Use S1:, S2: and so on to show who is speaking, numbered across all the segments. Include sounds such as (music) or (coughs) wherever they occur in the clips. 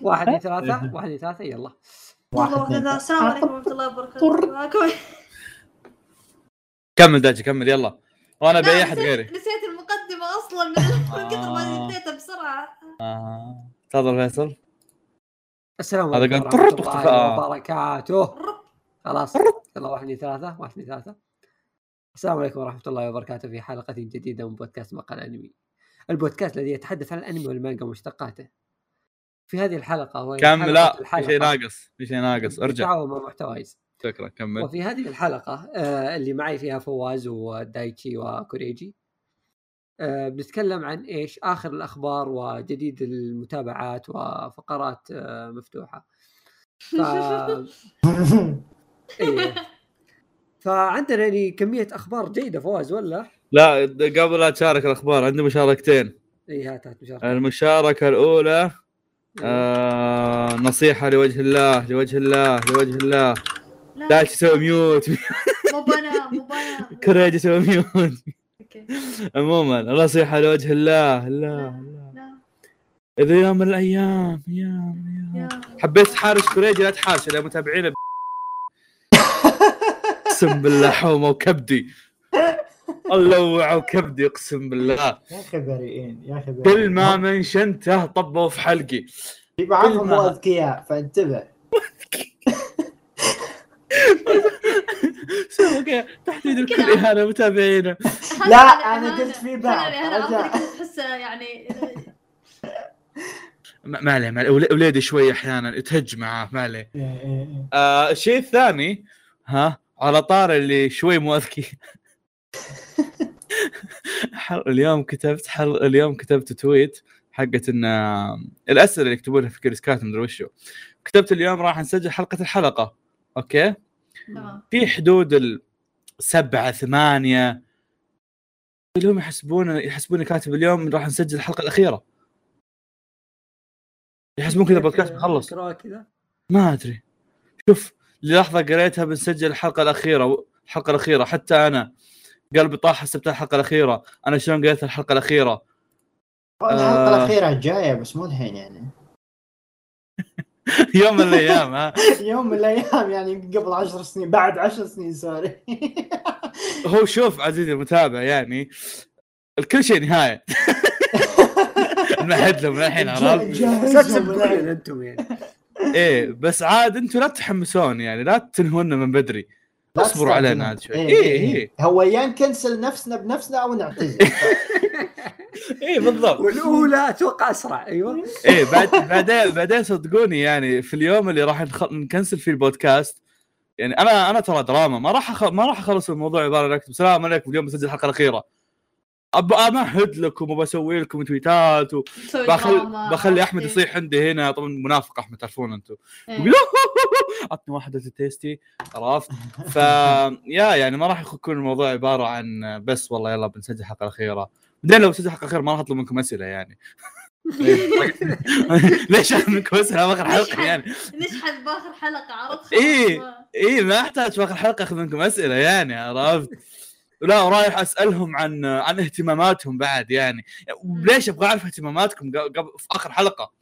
S1: واحد اثنين ثلاثة واحد اثنين ثلاثة يلا.
S2: واحد ثلاثة. السلام عليكم ورحمة الله وبركاته. معكم
S3: كمل داجي كمل يلا.
S2: وأنا
S3: بأي أحد
S2: نسيت-
S3: غيري.
S2: نسيت المقدمة أصلا من (laughs) كثر ما
S3: آه.
S2: نسيتها بسرعة.
S3: آه. تفضل فيصل.
S1: السلام
S3: هذا
S1: عليكم
S3: قال
S1: ورحمة
S3: طرط
S1: الله
S3: اختفاء.
S1: وبركاته. خلاص يلا واحد اثنين ثلاثة واحد اثنين ثلاثة. السلام عليكم ورحمة الله وبركاته في حلقة جديدة من بودكاست مقال أنمي. البودكاست الذي يتحدث عن الأنمي والمانجا ومشتقاته. في هذه الحلقة وهي
S3: كمل
S1: حلقة
S3: لا في شيء ناقص في شيء ناقص. ارجع.
S1: تعاون مع محتوايز.
S3: شكرا كمل.
S1: وفي هذه الحلقة آه، اللي معي فيها فواز ودايتشي وكوريجي. آه، بنتكلم عن إيش؟ آخر الأخبار وجديد المتابعات وفقرات آه، مفتوحة. ف... (laughs) إيه. فعندنا يعني كمية أخبار جيدة فواز ولا؟
S3: لا قبل لا تشارك الأخبار عندي مشاركتين.
S1: اي هات هات مشاركة.
S3: المشاركة
S1: الأولى.
S3: آه نصيحة لوجه الله لوجه الله لوجه الله. لا. تسوي ميوت
S2: مو بنا مو بنا.
S3: كوريجي سوي ميوت عموما نصيحة لوجه الله لا لا
S2: لا.
S3: إذا يوم من يوم
S2: يا.
S3: حبيت تحارش كوريجي؟ لا تحارش يا متابعين ب- (laughs) أقسم بالله حومة وكبدي. الله وكبدي اقسم بالله.
S4: يا أخي بريئين يا أخي بريئين.
S3: كل ما منشنته طبوا في حلقي.
S4: في بعضهم مو اذكياء فانتبه. (laughs)
S3: سووا كذا تحت يد الكل إهانة متابعينا
S4: لا،
S2: الإهانة-
S4: قلت في بعض،
S2: تحسه يعني
S3: ما عليه ما عليه. ول- وليدي شوي أحيانا تهج معاه ما عليه.
S4: إيه، إيه، إيه.
S3: آه الشيء الثاني ها على طار اللي شوي مو أذكي. حر- اليوم كتبت حر... اليوم كتبت تويت حقت إن الأسئلة اللي يكتبونها في كريسكات مدري وشو. كتبت اليوم راح نسجل حلقة الحلقة
S2: أوكي؟
S3: في حدود السبعة ثمانية اللي هم يحسبون يحسبون كاتب اليوم راح نسجل الحلقة الأخيرة. يحسبون كذا بودكاست مخلص. ما أدري. شوف للحظة قريتها بنسجل الحلقة الأخيرة الحلقة الأخيرة. حتى أنا قلبي طاح حسبتها الحلقة الأخيرة. أنا شلون قريت الحلقة الأخيرة؟
S4: الحلقة
S3: آه.
S4: الأخيرة الجاية بس مو الحين يعني. (laughs)
S3: يوم من الأيام ها. (laughs)
S4: يوم من الأيام يعني قبل عشر سنين بعد عشر سنين سوري. (laughs)
S3: هو شوف عزيزي المتابع يعني الكل شيء نهاية. نمهد له من الحين عرفت.
S1: أنتم يعني.
S3: إيه بس عاد أنتم لا تحمسون يعني لا تنهونا من بدري. اصبروا علينا عاد. شوي.
S4: إيه، إيه
S3: إيه،
S4: إيه. هو يا نكنسل نفسنا بنفسنا أو نعتذر (laughs)
S3: إيه بالضبط.
S1: والاولى أتوقع أسرع أيوه.
S3: إيه بعد بعدين بعدين صدقوني يعني في اليوم اللي راح نخ- نكنسل فيه البودكاست يعني أنا أنا ترى دراما ما راح أخ... ما راح أخلص الموضوع عباره عن اكتب سلام عليكم اليوم بسجل الحلقة الأخيرة. امهد لكم وبسوي لكم تويتات
S2: تسوي
S3: وبخل...
S2: دراما،
S3: بخلي
S2: أحمد؟
S3: يصيح عندي هنا. طبعا منافق أحمد تعرفون أنتم.
S2: إيه.
S3: عطني واحدة تيستي. عرفت ف (laughs) يا يعني ما راح يكون الموضوع عبارة عن بس والله يلا بنسجل الحلقة الأخيرة. بعدين لو بسجل الحلقة الأخيرة ما راح أطلب منكم أسئلة يعني. (laughs) ليش اخذ منكم أسئلة باخر حلقة يعني؟
S2: نشحن باخر حلقة؟ عرفت. ما-
S3: اي ما أحتاج باخر حلقة أخذ منكم أسئلة يعني عرفت؟ لا رايح أسألهم عن عن اهتماماتهم بعد يعني. ليش أبغى أعرف اهتماماتكم ق- قبل في
S1: آخر حلقة؟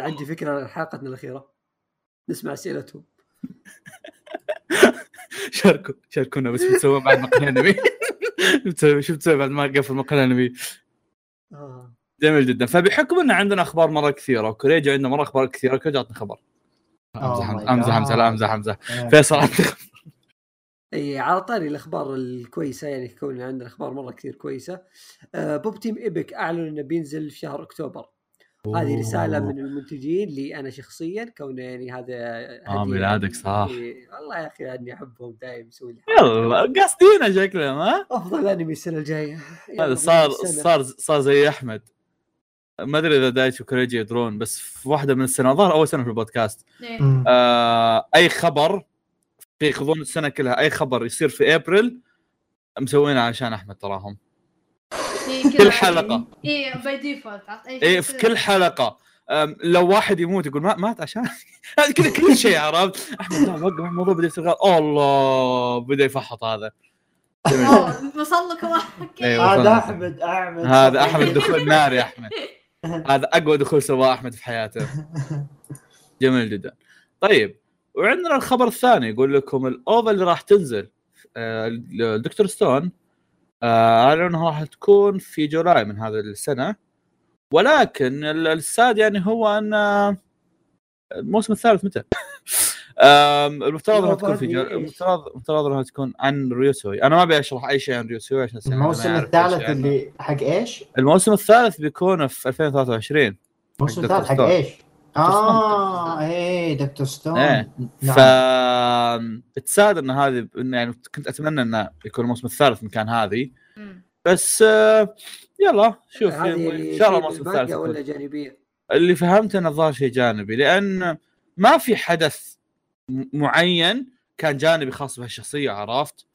S1: عندي فكرة لحلقتنا الأخيرة. نسمع أسئلتهم. (laughs)
S3: شاركوا شاركونا بس بتسوي بعد مقال انمي (laughs) بتسوي شو بتسوي بعد ما قفل مقال انمي
S1: آه.
S3: جميل جدا. فبحكم إن عندنا أخبار مرة كثيرة وكوريجي عنده مرة أخبار كثيرة كوريجي عطني خبر. أمزح
S4: Oh
S3: أمزح أمزح لا
S4: God.
S3: أمزح أمزح. فيصل عطني خبر
S1: اي على طاري الأخبار الكويسة يعني كون عندنا أخبار مرة كثير كويسة. آه بوب تيم إيبك اعلن إنه بينزل في شهر أكتوبر. هذه رسالة من المنتجين لي أنا شخصيا كون يعني هذا هدية
S3: ميلادك
S1: يعني-
S3: صح.
S1: إيه، والله يا أخي أني أحبهم دايم يسوي لي
S3: يلا قاصدين شكلهم ها؟
S1: أفضل أنمي السنة الجاية.
S3: هذا صار. صار صار زي أحمد. ما أدري إذا دايتش وكوريجي يدرون بس في واحدة من السنوات ظهر أول سنة في البودكاست.
S2: إيه.
S3: آه أي خبر في غضون السنة كلها أي خبر يصير في أبريل مسوينه عشان أحمد تراهم
S2: إيه كذا.
S3: كل حلقة.
S2: اي by default اي
S3: إيه، في. كل حلقة لو واحد يموت يقول ما مات عشان (laughs) هذا كذا كل شيء عرفت أحمد وقف الموضوع بدأ يصير. الله بدأ يفحط هذا
S2: وصل لك
S3: أيوة.
S4: هذا. أحمد أحمد
S3: هذا أحمد (laughs) دخول نار يا أحمد هذا أقوى دخول سواه أحمد في حياته (laughs) جميل جدا طيب وعندنا الخبر الثاني يقول لكم الأوفا اللي راح تنزل آه، دكتور ستون آه، أعلنوا إنها راح تكون في جولاي من هذه السنة ولكن ال- الساد يعني هو إن الموسم الثالث متى؟ (laughs) المفترض إنها تكون في جو...
S1: إيش؟
S3: المفترض المفترض إنها تكون عن ريوسوي أنا ما أبي أشرح أي شيء عن ريوسوي عشان
S4: الموسم الثالث
S3: عنه.
S4: اللي حق إيش؟
S3: الموسم الثالث بيكون في 2023
S4: الموسم الثالث حق.
S3: إيش؟
S4: آه إيه دكتور ستون
S3: إيه.
S4: نعم.
S3: ف تساعد إن هذه يعني كنت أتمنى انه يكون الموسم الثالث مكان هذه. بس آه، يلا شوف إن شاء الله الموسم الثالث
S1: ولا. جانبيه؟
S3: اللي فهمته إنه الظاهر شيء جانبي لأن ما في حدث معين كان جانبي خاص بهالشخصية عرفت؟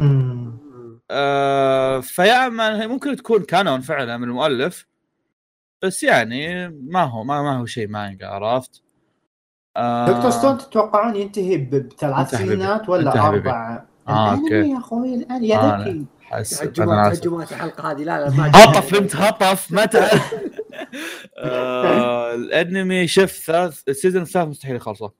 S3: آه فيا أما هي ممكن تكون كانون فعلا من المؤلف بس يعني ما هو ما, ما هو شيء مانجا عرفت؟ آه
S4: دكتور ستون تتوقعون ينتهي ب- بثلاث
S3: انت.
S4: سنوات ولا
S3: انت.
S4: أربع؟
S3: آه، أوكي.
S4: يا أخوي الآن يا ذكي
S3: آسف.
S1: تهجمات الحلقة هذه لا لا ما
S3: هطف فهمت هطف ما تعرف (laughs) آه، (laughs) الأنمي شوف ثلاث السيزون الثالث مستحيل يخلصه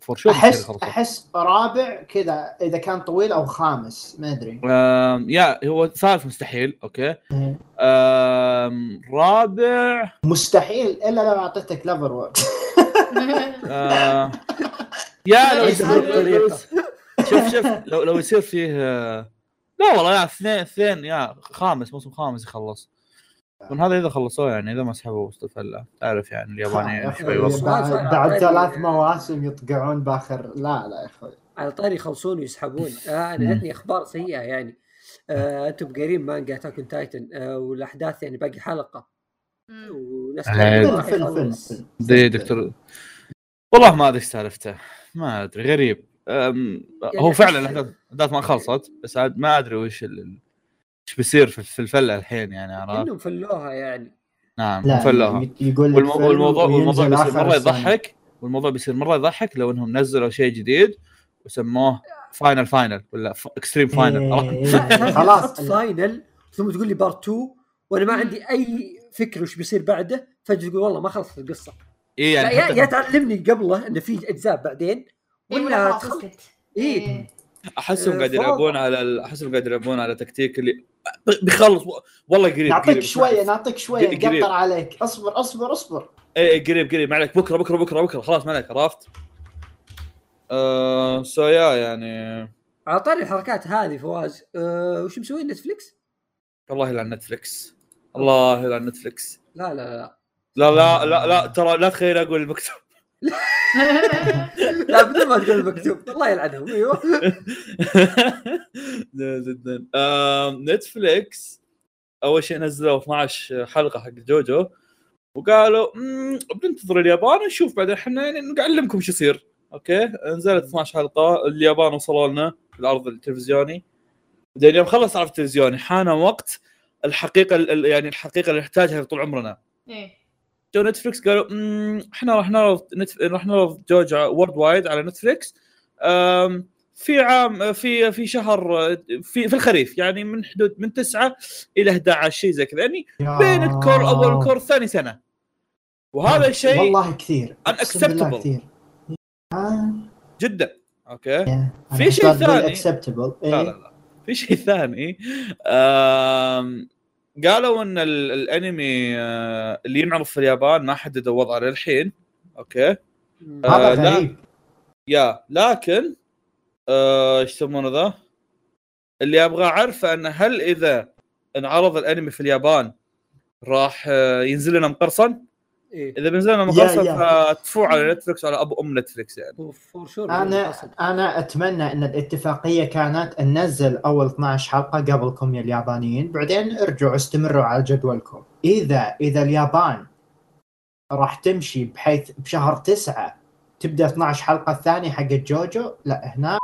S3: فور شور
S4: احس أحس رابع كذا إذا كان طويل أو خامس ما أدري.
S3: آم، يا هو ثالث مستحيل أوكي. آم، رابع.
S4: مستحيل إلا لو أعطيتك ليفر وورك (laughs)
S3: آه، يا (laughs) لو يصير-؟ شوف شوف لو لو يصير فيه آه، لا والله يا اثنين اثنين يا خامس موسم خامس يخلص. من هذا إذا خلصوه يعني إذا ما سحبوا وسط الفله تعرف يعني اليابانيين شوي وسط
S4: بعد,
S1: وصل.
S4: بعد
S1: عادي.
S4: ثلاث مواسم يطقعون باخر لا لا يا أخوي
S1: على طاري يخلصون ويسحبون آه. أنا جتني أخبار سيئة يعني آه أنتم قارين مانجا Attack Titan آه والأحداث يعني باقي
S2: حلقة.
S1: وناس.
S3: زي
S4: فيلم.
S3: دكتور والله ما أدري إيش سالفته ما أدري غريب أم، هو فعلا الاحداث الأحداث ما خلصت بس عاد ما أدري وش ال- ال- إيش بيصير في في الفلة الحين يعني عرفت
S1: انهم فلوها يعني
S3: نعم
S4: لا
S3: فلوها
S4: يقول لك
S3: والموضوع والموضوع بيصير
S4: مرة.
S3: يضحك والموضوع بيصير مرة يضحك لو إنهم نزلوا شيء جديد وسموه final final ولا extreme final
S4: إيه، خلاص
S1: final ثم تقول لي part 2 وأنا ما عندي أي فكره وش بيصير بعده فجأة تقول والله ما خلصت القصة
S3: اي يعني
S1: يا, يا تعلمني قبله انه في أجزاء بعدين
S2: إيه،
S1: ولا.
S2: اسكت
S1: إيه.
S3: أحسهم
S1: آه،
S3: قاعد. يلعبون على ال- أحسهم قاعد يلعبون على تكتيك اللي بيخلص والله قريب
S4: نعطيك
S3: قريب.
S4: شوية نعطيك
S3: شوية.
S4: نقطر عليك. اصبر اصبر اصبر.
S3: إيه قريب قريب. ما عليك. بكرة بكرة بكرة بكرة. خلاص ما عليك. عرفت؟ آه سو يا يعني
S1: على طاري الحركات هذه فواز. أه وش مسوي؟ نتفلكس؟
S3: الله يلعن نتفلكس الله يلعن نتفلكس
S1: لا لا لا.
S3: لا لا لا لا ترى لا تخيل أقول المكتوب. (laughs)
S1: لا بدون ما تقول المكتوب الله يلعنهم. أيوه. (laughs)
S3: جدا آم، نتفلكس أول شيء نزلوا 12 حلقة حق جوجو وقالوا "مم، بننتظر اليابان نشوف بعدين إحنا يعني نعلمكم إيش يصير. أوكي؟ نزلت 12 حلقة. اليابان وصلوا لنا في العرض التلفزيوني. بعدين يوم خلص العرض التلفزيوني. حان وقت الحقيقة ال- ال- يعني الحقيقة اللي نحتاجها طول عمرنا.
S2: إيه.
S3: جو نتفلكس قالوا "مم، إحنا راح نعرض نت... راح نعرض جوجو worldwide على نتفلكس في عام في في شهر في في الخريف يعني من حدود من 9 إلى 11 شيء زي كذا يعني بين الكور أول والكور الثاني سنة وهذا الشيء
S4: والله كثير. كثير آه،
S3: جدا أوكي
S4: أنا
S3: في شيء ثاني.
S4: acceptable.
S3: لا لا
S4: إيه.
S3: لا في شيء ثاني آم، قالوا إن ال- الأنمي آه، اللي ينعرض في اليابان ما حددوا وضعه للحين
S1: أوكي.
S3: آه،
S4: هذا
S3: لا.
S4: غريب
S3: يا لكن آه، إيش يسمونه ذا؟ اللي أبغى أعرفه انه هل إذا انعرض الأنمي في اليابان راح آه، ينزل لنا مقرصن؟
S1: إيه.
S3: إذا بينزل لنا
S4: يا-
S3: مقرصن
S4: يا.
S3: فتفوع على نتفلكس وعلى أبو أم نتفلكس يعني.
S1: sure
S4: أنا أنا أتمنى إن الاتفاقية كانت ننزل أول 12 حلقة قبلكم يا اليابانيين بعدين ارجعوا استمروا على جدولكم. اذا إذا اليابان راح تمشي بحيث بشهر تسعة تبدأ 12 حلقة الثانية حق جوجو لا هنا.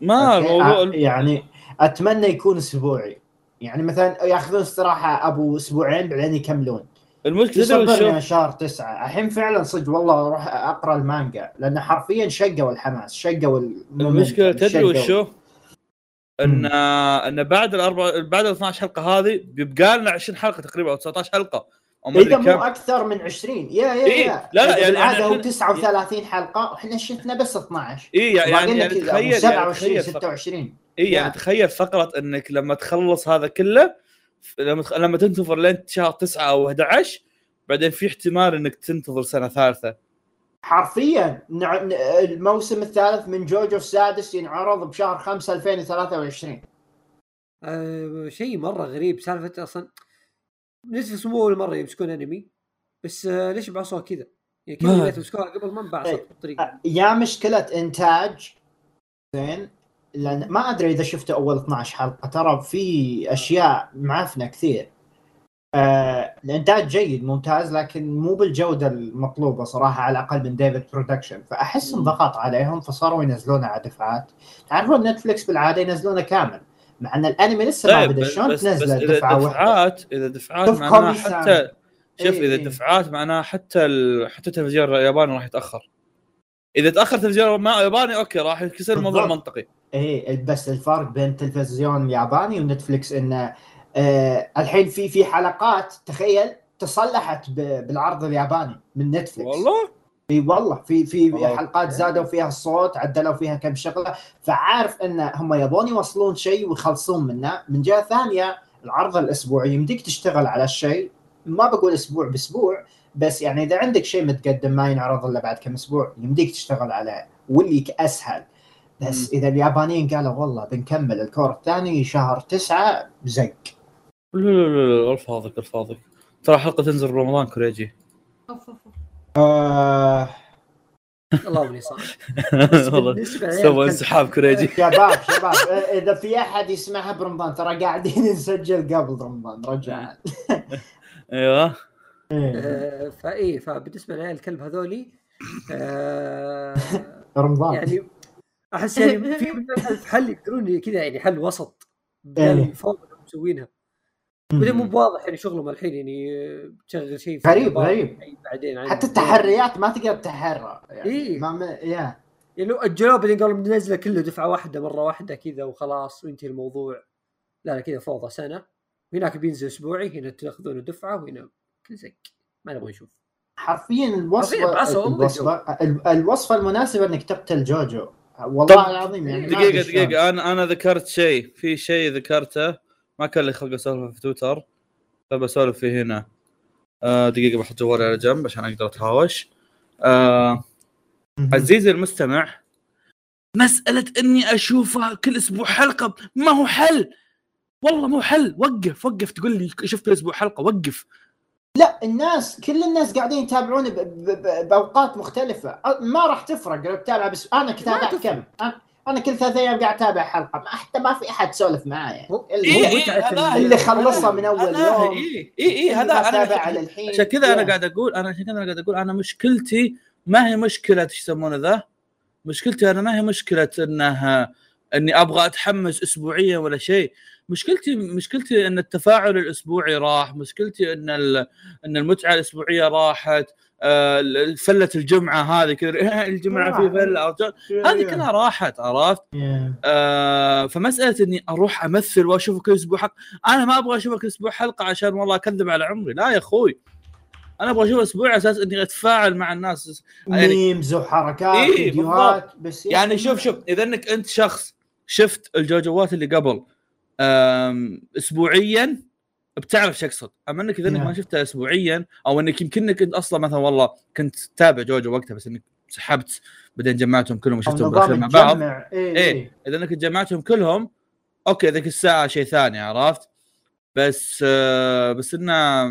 S3: ما
S4: أوكي،
S3: الموضوع
S4: آه، يعني أتمنى يكون أسبوعي. يعني مثلا ياخذون استراحة أبو أسبوعين بعدين يكملون.
S3: المشكلة
S4: يصبرني شهر تسعة. الحين فعلا صدق والله أروح أقرأ المانجا لأن حرفيا شقوا الحماس شقوا
S3: المشكلة تدري وشو؟
S4: إن.
S3: إن بعد الاربع بعد ال 12 حلقة هذه بيبقى لنا 20 حلقة تقريبا أو 19 حلقة أدري
S4: إذا مو أكثر من 20 يا يا
S3: إيه،
S4: يا.
S3: لا، لا، يعني-
S4: بالعادة
S3: يعني
S4: هو 39 حلقة وإحنا شفنا بس 12
S3: اي يعني يعني, يعني تخيل يعني
S4: 27
S3: تخيل فق-
S4: 26
S3: اي يعني. تخيل فقرة إنك لما تخلص هذا كله لما. لما تنتظر لين شهر 9 أو 11 بعدين في احتمال إنك تنتظر سنة ثالثة
S4: حرفيا الموسم الثالث من جوجو السادس ينعرض بشهر 5 2023
S1: آه شيء مرة غريب سالفة أصلا نتفلكس مو أول مرة يمسكون أنمي بس آه ليش بعصوها كذا؟ يعني
S3: أدري.
S1: مسكوها قبل ما انبعثت
S4: إيه.
S1: بالطريقة
S4: يا مشكلة إنتاج زين لأن ما أدري إذا شفتوا أول 12 حلقة. ترى في أشياء معفنة كثير. آه الإنتاج جيد ممتاز لكن مو بالجودة المطلوبة صراحة على الأقل من ديفيد برودكشن فأحس انضغط عليهم فصاروا ينزلونه على دفعات تعرفون نتفلكس بالعادة ينزلونه كامل. مع إن الأنمي لسه ما
S3: طيب بدأ.
S4: شلون تنزله دفعه
S3: دفعات إذا دفعات معناها. حتى شوف
S4: إيه،
S3: إذا
S4: إيه.
S3: دفعات معناها حتى ال... حتى التلفزيون الياباني راح يتأخر. إذا تأخر تلفزيون ما ياباني أوكي راح يصير الموضوع. منطقي
S4: إيه بس الفرق بين التلفزيون الياباني ونتفلكس إنه آه الحين في في حلقات تخيل تصلحت بالعرض الياباني من نتفلكس
S3: والله؟
S4: في والله. في في. حلقات زادوا فيها الصوت عدلوا فيها كم شغلة. فعارف إن هم يبون يوصلون شيء ويخلصون منه. من جهة ثانية العرض الأسبوعي يمديك تشتغل على الشيء. ما بقول أسبوع بأسبوع بس يعني إذا عندك شيء متقدم ما ينعرض إلا بعد كم أسبوع يمديك تشتغل عليه واللي أسهل. بس إذا اليابانيين قالوا والله بنكمل الكور الثاني شهر تسعة زق.
S3: لا لا لا لا الفاظك الفاظك ترى حلقة تنزل برمضان كوريجي.
S2: أوف أوف أوف.
S4: آه. (laughs)
S3: والله
S1: بالنسبة لعيال
S3: سوى انسحاب كوريجي. (laughs)
S4: شباب شباب إذا في أحد يسمعها برمضان ترى قاعدين (laughs) نسجل قبل رمضان رجع.
S3: أيوه.
S4: إيه.
S1: آه، فايه فبالنسبة لعيال الكلب هذولي آه
S4: رمضان.
S1: يعني أحس يعني (laughs) في حل يقدرون كذا يعني حل وسط بدل
S4: إيه.
S1: الفوضى اللي مسوينها. بعدين مو بواضح يعني شغلهم الحين يعني تشغل شيء
S4: غريب، غريب.
S1: بعدين
S4: حتى التحريات ما تقدر تحرى يعني.
S1: إيه.
S4: ما ما يا
S1: يعني لو اجلوه بعدين قالوا بننزله كله دفعة واحدة مرة واحدة كذا وخلاص وينتهي الموضوع. لا لا كذا فوضى سنة. وهناك بينزل أسبوعي هنا تاخذونه دفعه وهنا كل زق ما نبغى نشوف.
S4: حرفيا الوصفه الوصفه ال- الوصفه المناسبه إنك تقتل جوجو. والله العظيم يعني شلون.
S3: دقيقة أنا أنا ذكرت شيء في شيء ذكرته ما كان لي خلق أسولف في تويتر فبسولف فيه هنا. آه دقيقة بحط جوالي على جنب عشان أقدر أتهاوش. آه. عزيزي المستمع مسألة إني أشوفها كل أسبوع حلقة ما هو حل؟ والله مو حل. وقف وقف. تقول لي شوف كل أسبوع حلقة وقف.
S4: لا الناس كل الناس قاعدين يتابعون ب- ب- ب- بأوقات مختلفة. ما راح تفرق لو تتابع بس أنا كتابع. كم؟ أنا- أنا كل ثلاث أيام قاعد أتابع حلقة ما حتى ما في أحد سولف معايا. اللي,
S1: إيه،
S4: اللي,
S1: إيه،
S4: اللي خلصها من
S3: أول
S4: يوم.
S3: اي اي اي هذا أنا
S4: أتابع على الحين.
S3: عشان كذا
S4: أنا.
S3: قاعد أقول أنا عشان كذا أنا قاعد أقول أنا مشكلتي ما هي مشكلة إيش يسمونه ذا؟ مشكلتي أنا ما هي مشكلة إنها إني أبغى أتحمس اسبوعيا ولا شيء. مشكلتي مشكلتي إن التفاعل الأسبوعي راح مشكلتي إن إن المتعة الأسبوعية راحت آه، فله الجمعة هذه كذا (laughs) الجمعة في فلة؟ هذه كلها راحت عرفت. آه فمسألة إني أروح أمثل واشوف كل أسبوع حلقة أنا ما أبغى أشوف كل أسبوع حلقة عشان والله أكذب على عمري لا يا أخوي. أنا أبغى أشوف أسبوع على أساس إني أتفاعل مع الناس. يعني
S4: ميمز وحركات
S3: إيه،
S4: فيديوهات بس
S3: يعني شوف شوف إذا إنك أنت شخص شفت الجوجوات اللي قبل اسبوعيا بتعرف شو أقصد اما أنك إذا أنك
S4: نعم.
S3: ما شفتها اسبوعيا أو أنك يمكنك أنت أصلا مثلا والله كنت تتابع جوجو وقتها بس إنك سحبت بعدين جمعتهم كلهم وشفتهم بالاخير مع بعض
S4: إيه,
S3: إيه.
S4: إيه.
S3: إذا أنك جمعتهم كلهم أوكي ذيك الساعة شيء ثاني عرفت بس آه بس إنه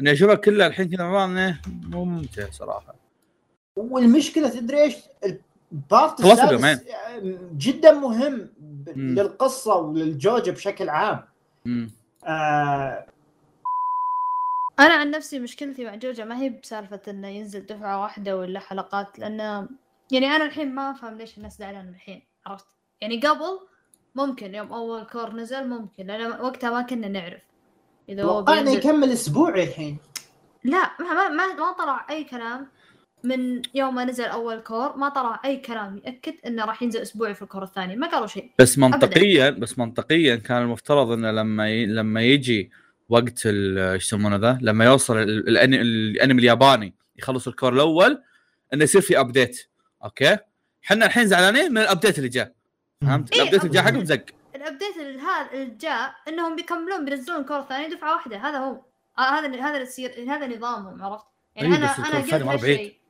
S3: اني اشوفها كلها الحين كذا مع بعض مو ممتع صراحة
S4: والمشكلة تدري إيش؟ البارت السادس. جدا مهم. للقصة وللجوجو بشكل عام. آه
S2: أنا عن نفسي مشكلتي مع جوجا ما هي بسالفة إنه ينزل دفعة واحدة ولا حلقات لأنه يعني أنا الحين ما أفهم ليش الناس زعلانة الحين عرفت؟ يعني قبل ممكن يوم أول كور نزل ممكن لأن وقتها ما كنا نعرف. إذا هو بينزل
S4: يكمل اسبوعي الحين.
S2: لا ما ما ما, ما طلع أي كلام. من يوم ما نزل أول كور ما طلع أي كلام يأكد إنه راح ينزل أسبوعي في الكور الثاني ما قالوا شيء.
S3: بس منطقيا بس منطقيا كان المفترض إنه لما ي... لما يجي وقت ال- إيش يسمونه ذا؟ لما يوصل ال- الأني- الأنمي الياباني يخلص الكور الأول إنه يصير في update أوكي؟ إحنا الحين زعلانين من ال update اللي جاء. فهمت؟
S2: إيه،
S3: ال update اللي جاء حقهم. زق.
S2: الابديت اللي جاء إنهم بيكملون بينزلون كور ثاني دفعة واحدة. هذا هو هذا هذا اللي يصير هذا نظامهم عرفت؟ يعني
S3: إيه،
S2: أنا
S3: أنا
S2: قلت. هالشيء.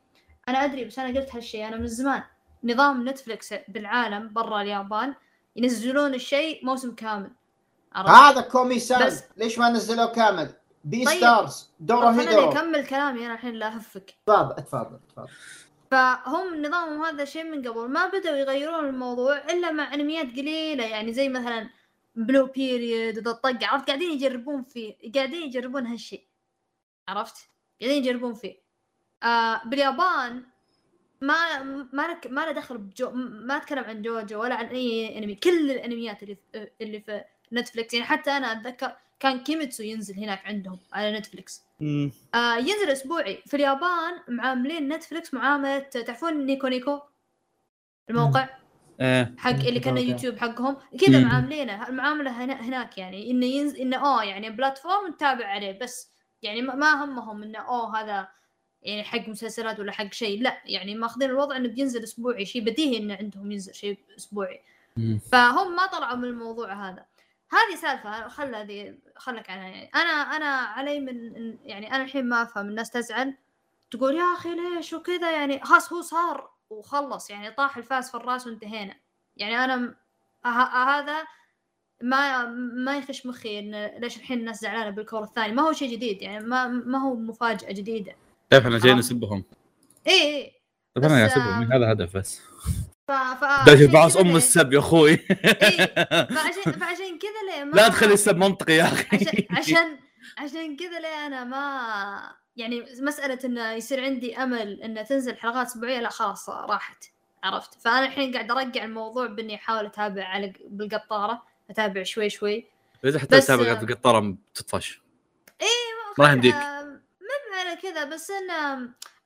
S2: أنا أدري بس أنا قلت هالشيء أنا من زمان نظام نتفلكس بالعالم برا اليابان ينزلون الشيء موسم كامل؟
S4: هذا كومي سان
S2: بس-
S4: ليش ما نزلوه كامل؟ بي
S2: طيب.
S4: ستارز دوروهيدورو
S2: أكمل كلامي أنا الحين لا أهفك.
S4: تفضل تفضل تفضل.
S2: فهم نظامهم هذا شيء من قبل. ما بدأوا يغيرون الموضوع إلا مع أنميات قليلة يعني زي مثلا بلو بيريود وذا الطق عرفت؟ قاعدين يجربون فيه قاعدين يجربون هالشيء. عرفت؟ قاعدين يجربون فيه. آه باليابان ما ما لك ما له دخل بجو ما أتكلم عن جوجو ولا عن أي أنمي كل الأنميات اللي اللي في نتفلكس يعني حتى أنا أتذكر كان كيميتسو ينزل هناك عندهم على نتفلكس آه ينزل أسبوعي في اليابان معاملين نتفلكس معامله تعرفون نيكو نيكو؟ الموقع؟
S3: إيه
S2: حق اللي كان. يوتيوب حقهم؟ كذا
S3: مم.
S2: معاملينه المعامله هنا هناك يعني إنه ينزل إنه اوه يعني platform نتابع عليه بس يعني ما ما همهم إنه اوه هذا يعني حق مسلسلات ولا حق شيء لا يعني ماخذين الوضع إنه بينزل أسبوعي شيء بديهي انه عندهم ينزل شيء
S3: أسبوعي.
S2: فهم ما طلعوا من الموضوع هذا. هذه سالفة خل هذه خلك عنها يعني أنا أنا علي من يعني أنا الحين ما أفهم الناس تزعل تقول يا أخي ليش وكذا؟ يعني خلاص هو صار وخلص يعني طاح الفاس في الرأس وانتهينا. يعني أنا م- ه- هذا ما ما يخش مخي إن ليش الحين الناس زعلانة بالكور الثاني. ما هو شيء جديد يعني ما ما هو مفاجأة جديدة.
S3: طيب إحنا جايين
S2: آه.
S3: نسبهم
S2: اي اي
S3: طيب
S2: أنا
S3: اسبهم هذا هدف بس.
S2: ف ف
S3: داش
S2: عشان
S3: بعص
S2: أم
S3: السب يا أخوي.
S2: إيه، (laughs) فعشان فعشان كذا ليه ما
S3: لا تخلي السب منطقي يا
S2: عشان
S3: أخي.
S2: عشان عشان (laughs) كذا ليه أنا ما يعني مسألة انه يصير عندي أمل انه تنزل حلقات أسبوعية لا خلاص راحت عرفت. فأنا الحين قاعد أرجع الموضوع بإني أحاول أتابع على بالقطارة أتابع شوي شوي.
S3: إذا حتى تتابع بالقطاره بتطفش.
S2: اي
S3: ما راح يمديك.
S2: كذا بس انه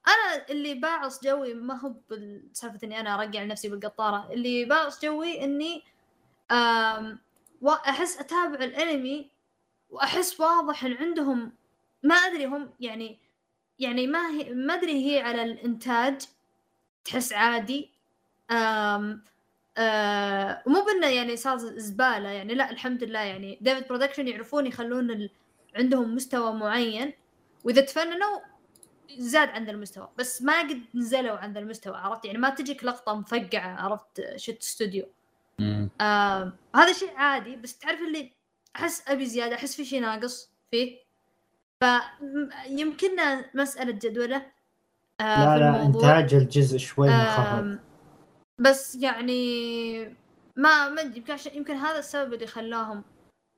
S2: أنا اللي باعص جوي ما هو بسالفه إني أنا أرجع نفسي بالقطارة اللي باعص جوي إني أحس أتابع الأنمي وأحس واضح إن عندهم ما أدري هم يعني يعني ما هي ما أدري هي على الإنتاج تحس عادي أم أه مو بإنه يعني صار زبالة يعني لا الحمد لله يعني ديفيد برودكشن يعرفون يخلون ال... عندهم مستوى معين. وإذا تفننوا زاد عند المستوى بس ما قد نزلوا عند المستوى عرفت؟ يعني ما تجيك لقطة مفقعة عرفت؟ shit
S3: studio.
S2: آه هذا شيء عادي بس تعرف اللي أحس أبي زيادة أحس في شيء ناقص فيه. فيمكننا مسألة جدولة آه
S4: لا
S2: في
S4: لا إنتاج الجزء شوي منخفض
S2: آم، بس يعني ما ما أدري يمكن يمكن هذا السبب اللي خلاهم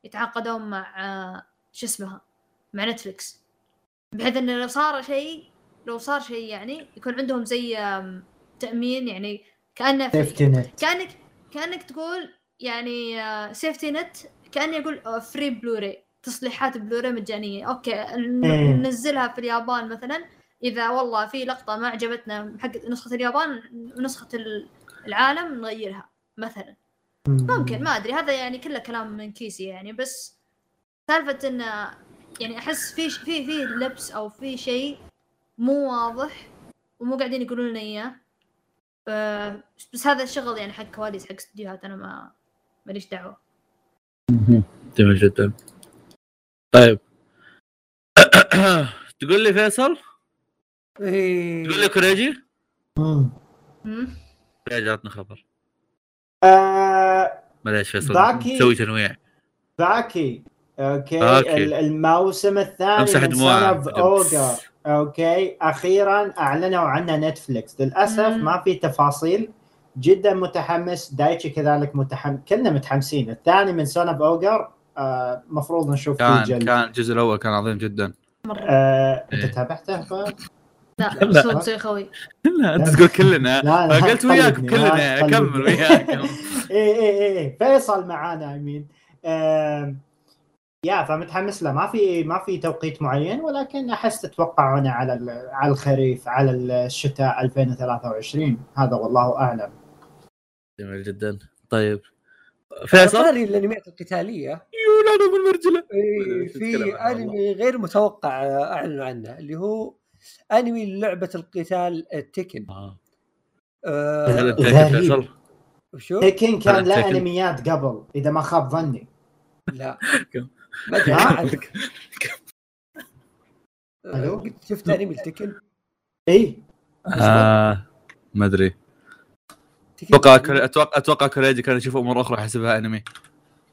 S2: يتعاقدون مع آه، شو اسمها مع نتفلكس بحيث انه لو صار شيء لو صار شيء يعني يكون عندهم زي تأمين يعني كأنه
S4: safety net
S2: كأنك كأنك تقول يعني safety net كأني أقول free Blu-ray تصليحات بلوراي مجانية.
S4: okay.
S2: ننزلها في اليابان مثلا. إذا والله في لقطة ما عجبتنا حق نسخة اليابان ونسخه ال- العالم نغيرها مثلا. ممكن ما أدري. هذا يعني كله كلام من كيسي يعني. بس سالفة انه يعني أحس في في في لبس أو في شيء مو واضح ومو قاعدين يقولون لنا إياه. ف- بس هذا الشغل يعني حق كواليس حق استديوهات أنا ما ماليش دعوة.
S3: جميل جدا. طيب. (coughs) تقول لي فيصل؟
S1: إيه.
S3: تقول لي كوريجي؟
S4: مم.
S2: مم.
S3: كوريجي عطنا خبر.
S4: آه،
S3: معليش فيصل. نسوي تنويع.
S4: باكي okay الموسم الثاني
S3: أمسح
S4: من
S3: دموعك.
S4: okay أخيرا أعلنوا عنه Netflix للأسف
S2: مم.
S4: ما في تفاصيل. جدا متحمس. دايتشي كذلك متحمس كلنا متحمسين. الثاني من Son of Ogre آه مفروض نشوف
S3: كان
S4: جلد.
S3: كان الجزء الأول كان عظيم جدا.
S2: مرة.
S4: آه، أنت
S3: إيه.
S4: تابعته ف...
S2: لا. صوت خوي
S3: لا أنت تقول كلنا.
S4: لا لا
S3: قلت وياكم كلنا. كمل وياكم (laughs)
S4: إيه إيه إيه. فيصل معانا امين آم، يا فمتحمس له. ما في ما في توقيت معين ولكن أحس تتوقعونه على ال- على الخريف على الشتاء 2023 هذا والله أعلم.
S3: جميل جدا. طيب. فيصل؟
S1: طاري الانميات القتالية.
S3: طلعنا من المرجله
S1: إيه، في أنمي غير متوقع آه، أعلنوا عنه اللي هو أنمي لعبة القتال التكن
S3: آه.
S1: آه
S4: غريب.
S3: فيصل؟
S1: وشو؟
S4: تيكن كان له. أنميات قبل إذا ما خاب ظني.
S1: لا. (laughs)
S4: ألو؟ (laughs)
S1: قد شفت أنمي التكن
S4: اي
S3: آه ما أدري.
S1: تكن
S3: أتوقع أتوقع أتوقع كوريجي كان يشوف أمور أخرى يحسبها أنمي.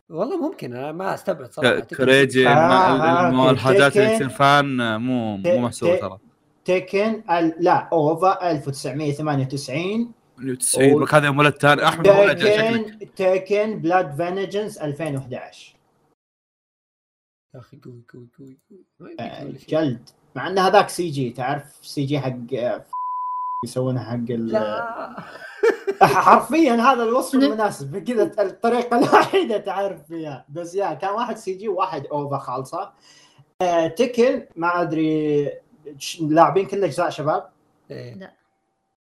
S1: والله ممكن أنا ما أستبعد
S3: صراحة
S1: تكن.
S3: كوريجي
S4: آه، آه،.
S3: الحاجات اللي. تصير فان مو مو
S4: محسوبة
S3: ترى.
S4: تيكن ال... لا أوفا 1998
S3: 90 هذا يوم ولد ثاني. أحمد
S4: تيكن تيكن بلاد فينجنس 2011
S1: يا أخي قوي قوي قوي قوي.
S4: آه،. جلد. مع إن هذاك سي جي تعرف سي جي حق آه، (laughs) يسوونها حق ال...
S1: لا. (laughs)
S4: حرفيا هذا الوصف المناسب كذا الطريقة الوحيدة تعرف فيها. بس يا كان واحد CG وواحد OVA خالصة. آه Tekken ما أدري لاعبين كل أجزاء شباب؟
S1: إيه.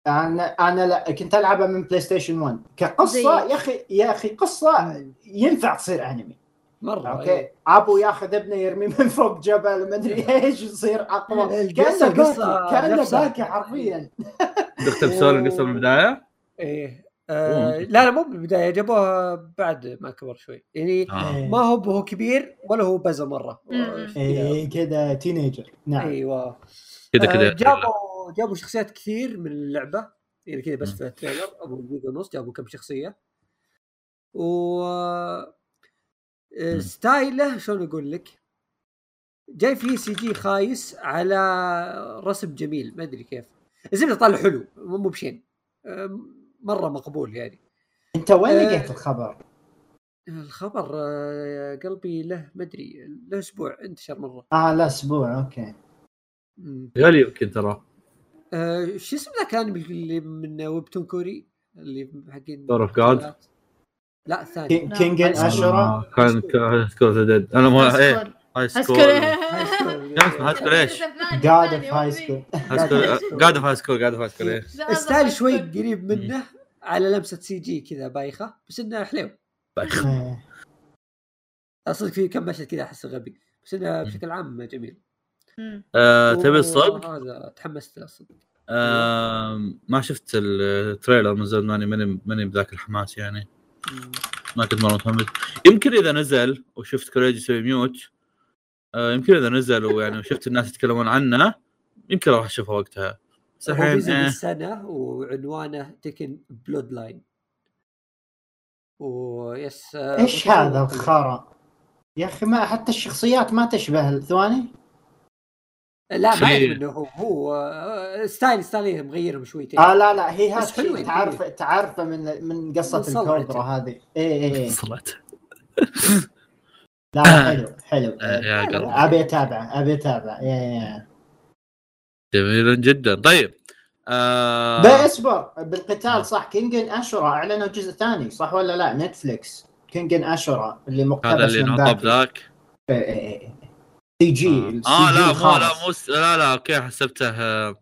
S4: أنا أنا لا كنت ألعبها من PlayStation 1 كقصه يا أخي يا أخي قصة ينفع تصير أنمي.
S1: مرة
S4: okay.
S1: إيه.
S4: أبو ياخذ ابنه يرميه من فوق جبل ما أدري (laughs) إيش يصير أقوى.
S1: القصة كأنه
S4: باكي
S1: كأنه.
S4: باكي حرفيا. (laughs)
S3: تختم سؤال القصة من البداية؟
S1: إيه. آه لا لا مو بالبداية جابوها بعد ما كبر شوي. يعني
S3: آه.
S1: ما هو هو كبير ولا هو بزر مرة.
S2: مم.
S4: إيه كذا teenager نعم.
S1: إيوه.
S3: كذا
S1: آه،
S3: كذا
S1: جابوا جابوا شخصيات كثير من اللعبة. يعني كذا بس في ال trailer أبو دقيقه ونص جابوا كم شخصية. و آه، style ه شلون أقول لك؟ جاي فيه CG خايس على رسم جميل ما أدري كيف. الزبدة طالع حلو مو بشين. آه، مرة مقبول يعني.
S4: أنت وين
S1: آه.
S4: لقيت الخبر؟
S1: الخبر آه، قلبي له ما أدري له أسبوع انتشر مرة.
S4: آه لا أسبوع
S1: okay.
S3: قال يمكن ترى.
S1: آه، شو اسم ذاك الانمي اللي من webtoon كوري؟ اللي حقين
S3: Door of God؟
S1: لا الثاني
S2: لا.
S4: كينج إن
S2: آه.
S4: اشورا
S3: كان كان سكول ديد أنا مو إيه.
S2: هاي
S3: هاي
S2: سكول
S3: سكول
S1: هاي
S3: هاي سكول إيش؟
S4: جاد اوف هاي سكول
S3: قاعد في هاي سكول قاعد في هاي سكول إيه.
S1: ستايل شوي قريب منه على لمسة سي جي كذا بايخة بس إنه حلو. (laughs) صدق في كم مشهد كذا أحس غبي بس إنه بشكل عام جميل.
S3: آه، تبي الصدق؟
S1: هذا تحمست له صدق
S3: آم، ما شفت ال trailer من زمان ماني ماني بذاك الحماس يعني. ما كنت مرة متحمس يمكن إذا نزل وشفت كوريجي يسوي mute آه، يمكن إذا نزل ويعني وشفت الناس يتكلمون عنه يمكن راح أشوفه وقتها بس الحين.
S1: السنة وعنوانه Tekken Bloodline ويس إيش.
S4: هذا الخرا؟ يا أخي ما حتى الشخصيات ما تشبه ثواني
S1: لا ما إنه هو هو آه، style style مغيرهم شويتين.
S4: آه لا لا هي هذا شيء تعرف. تعرفه من من
S1: قصة.
S4: الكوبرا هذه. اي اي اي
S3: وصلت
S4: لا لا، حلو حلو.
S3: آه،
S4: أبي اتابعه أبي اتابعه يا يا
S3: جميل جدا. طيب آه
S4: بس اصبر بالقتال صح. كينجن اشورا أعلنوا جزء ثاني صح ولا لا؟ Netflix كينجن اشورا اللي مقتبس
S3: هذا اللي
S4: من
S3: نطب. ذاك.
S4: إيه إيه إيه. سي جي آه. جي
S3: لا مو. لا مو س- لا لا أوكي حسبته آه،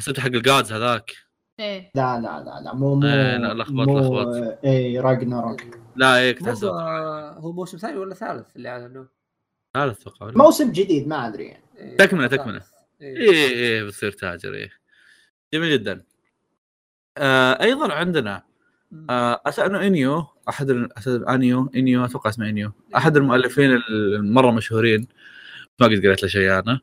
S3: حسبته حق الجادز هذاك.
S2: إيه.
S4: لا لا لا لا مو مو
S3: إيه، لا، لخبط-
S4: مو-
S3: لخبط.
S4: اي راجناروك
S3: لا إيه كنت
S1: ب- هو موسم ثاني ولا ثالث اللي أعلنوه؟
S3: ثالث أتوقع
S4: موسم جديد ما أدري يعني.
S1: إيه،
S3: تكملة-
S1: ثالث.
S3: تكملة.
S1: إيه.
S3: إيه إيه بتصير تاجر إيه. جميل جدا. آه أيضا عندنا آه اسال انه إنيو أحد أنيو؟ إنيو أتوقع اسمه إنيو. أحد المؤلفين المرة مشهورين. ما قد قريت له شيء أنا.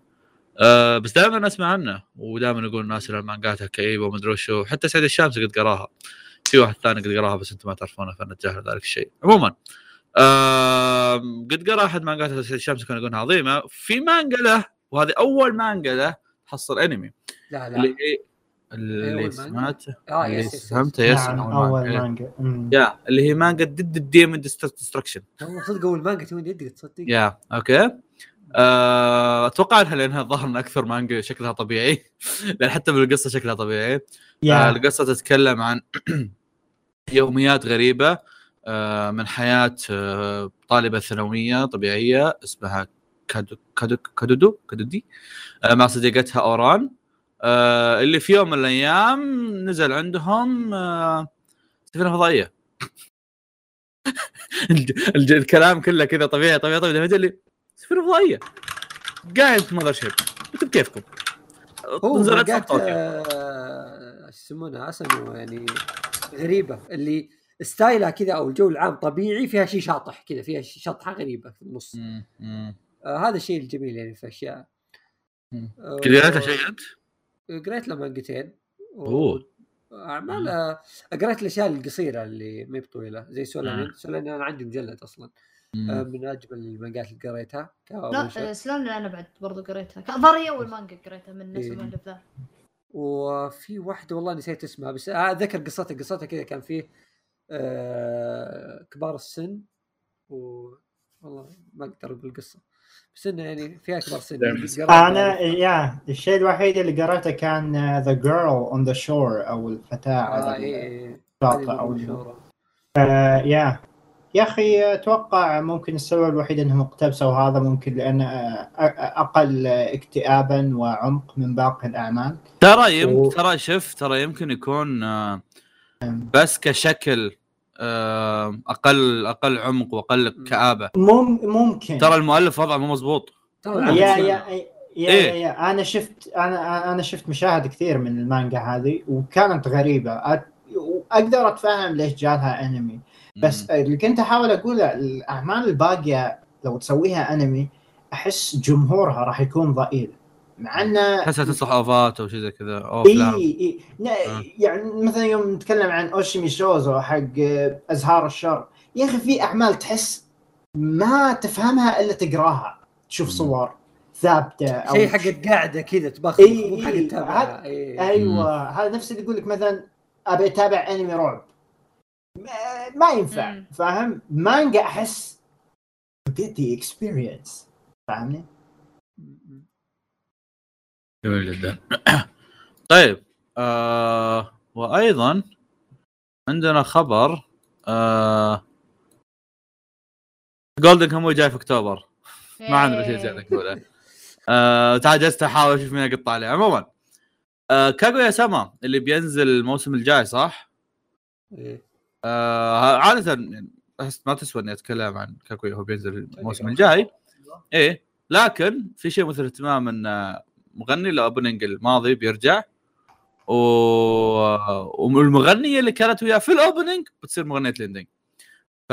S3: آه بس دائما أسمع عنه ودائما يقول الناس ان المانجاتها كئيبة ومدري وشو. حتى سعيد الشامسي قد قراها. في واحد ثاني قد قراها بس أنتم ما تعرفونه فنتجاهل ذلك الشيء. عموما آه قد قرأ أحد مانجات سعيد الشامسي كان يقول عظيمة. في مانجا له وهذه أول مانجا له تحصل انمي
S1: لا لا.
S3: اللي
S1: مانجا؟
S3: سمعته؟
S1: آه
S3: اللي. فهمته يس
S4: نعم
S3: أول مانجا. يا اللي هي مانجا ضد الديمون ديستركشن
S1: والله صدق أول مانجا توين يدك تصدق؟
S3: yeah okay. آه، أتوقع إنها لأنها ظهر إن أكثر مانجا شكلها طبيعي. (laughs) لأن حتى بالقصة شكلها طبيعي. آه،
S4: yeah
S3: القصة تتكلم عن (clears throat) يوميات غريبة. آه، من حياة طالبة ثانوية طبيعية اسمها كادو كادو كادودو كادودي مع صديقتها أوران. آه، اللي في يوم من الأيام نزل عندهم آه، سفينة فضائية. (laughs) الكلام كله كذا طبيعي طبيعي طبيعي. فجاه اللي سفينة فضائية. قاعد في mother ship. أنتم بكيفكم؟
S1: هو
S3: نزلت
S1: حلقات
S3: طوكيو.
S1: آه، إيش يسمونها؟ اسمه يعني غريبة. اللي ستايلها كذا أو الجو العام طبيعي فيها شيء شاطح كذا فيها شي- شطحه غريبة في النص. آه هذا الشيء الجميل يعني في أشياء.
S3: مم.
S1: آه،
S3: قريتها شيء أنت؟
S1: قريت له مانجتين و-
S3: أوه.
S1: اعمال آه، قريت الأشياء القصيرة اللي ما هي بطويلة زي سولانين.
S3: مم.
S1: سولانين أنا عندي مجلد أصلا. آه، من أجمل المانجات اللي قريتها
S2: لا آه، سلام أنا بعد برضو قريتها. كان ظهر هي اول مانجا قريتها من نفس
S1: إيه.
S2: المؤلف ذا.
S1: وفي واحدة والله نسيت اسمها بس أتذكر قصتها قصتها كذا كان فيه آه كبار السن و والله ما أقدر أقول قصة. بس انه يعني فيها كبار سن
S3: دايماً.
S1: قريت
S4: أنا yeah الشيء الوحيد اللي قريته كان the girl on the shore أو الفتاة
S1: آه
S4: على
S1: إيه، إيه.
S4: الشاطئ
S1: أو.
S4: آه، yeah يا أخي أتوقع ممكن السبب الوحيد إنهم اقتبسوا هذا ممكن لأن آه، أقل اكتئابا وعمق من باقي الأعمال
S3: ترى يم...
S4: و-
S3: ترى شوف ترى يمكن يكون بس كشكل أقل أقل عمق وأقل كآبة.
S4: مم ممكن.
S3: ترى المؤلف وضعه مو مزبوط
S1: ترى
S4: يا
S1: العمل
S4: يا. يا,
S3: إيه.
S4: يا. أنا شفت أنا أنا شفت مشاهد كثير من المانجا هذه وكانت غريبة. وأقدر أتفهم ليش جالها أنمي. بس اللي كنت أحاول أقوله الأعمال الباقية لو تسويها أنمي أحس جمهورها راح يكون ضئيل. مع إنه
S3: تحسها تصلح أوفات أو شيء زي كذا أو
S4: إي
S3: افلام
S4: إي
S3: آه.
S4: يعني مثلا يوم نتكلم عن أوشيمي شوزو حق أزهار الشر يا أخي في أعمال تحس ما تفهمها إلا تقراها تشوف. صور ثابتة أو
S1: شيء حق قاعدة كذا تبخ
S4: إيه،
S1: مو حق
S4: إيه.
S1: تتابعها إيه.
S4: أيوه هذا نفس اللي يقول لك مثلا أبي أتابع أنمي رعب ما- ما ينفع
S2: مم.
S4: فاهم مانجا أحس get the experience فاهمني
S3: جميل جدا. (coughs) طيب آه وأيضا عندنا خبر آه جولدن كاموي جاي في أكتوبر. ما عندنا شيء زياده نقوله آه تعجزت احاول أشوف مين اقطع عليه. عموما آه كاغويا سما اللي بينزل الموسم الجاي صح؟
S1: إيه.
S3: آه عادة يعني أحس ما تسوى إني أتكلم عن كاغويا هو بينزل الموسم الجاي. إيه لكن في شيء مثير اهتمام إن مغني ال opening الماضي بيرجع. و... والمغنية اللي كانت وياه في ال opening بتصير مغنية ال ending ف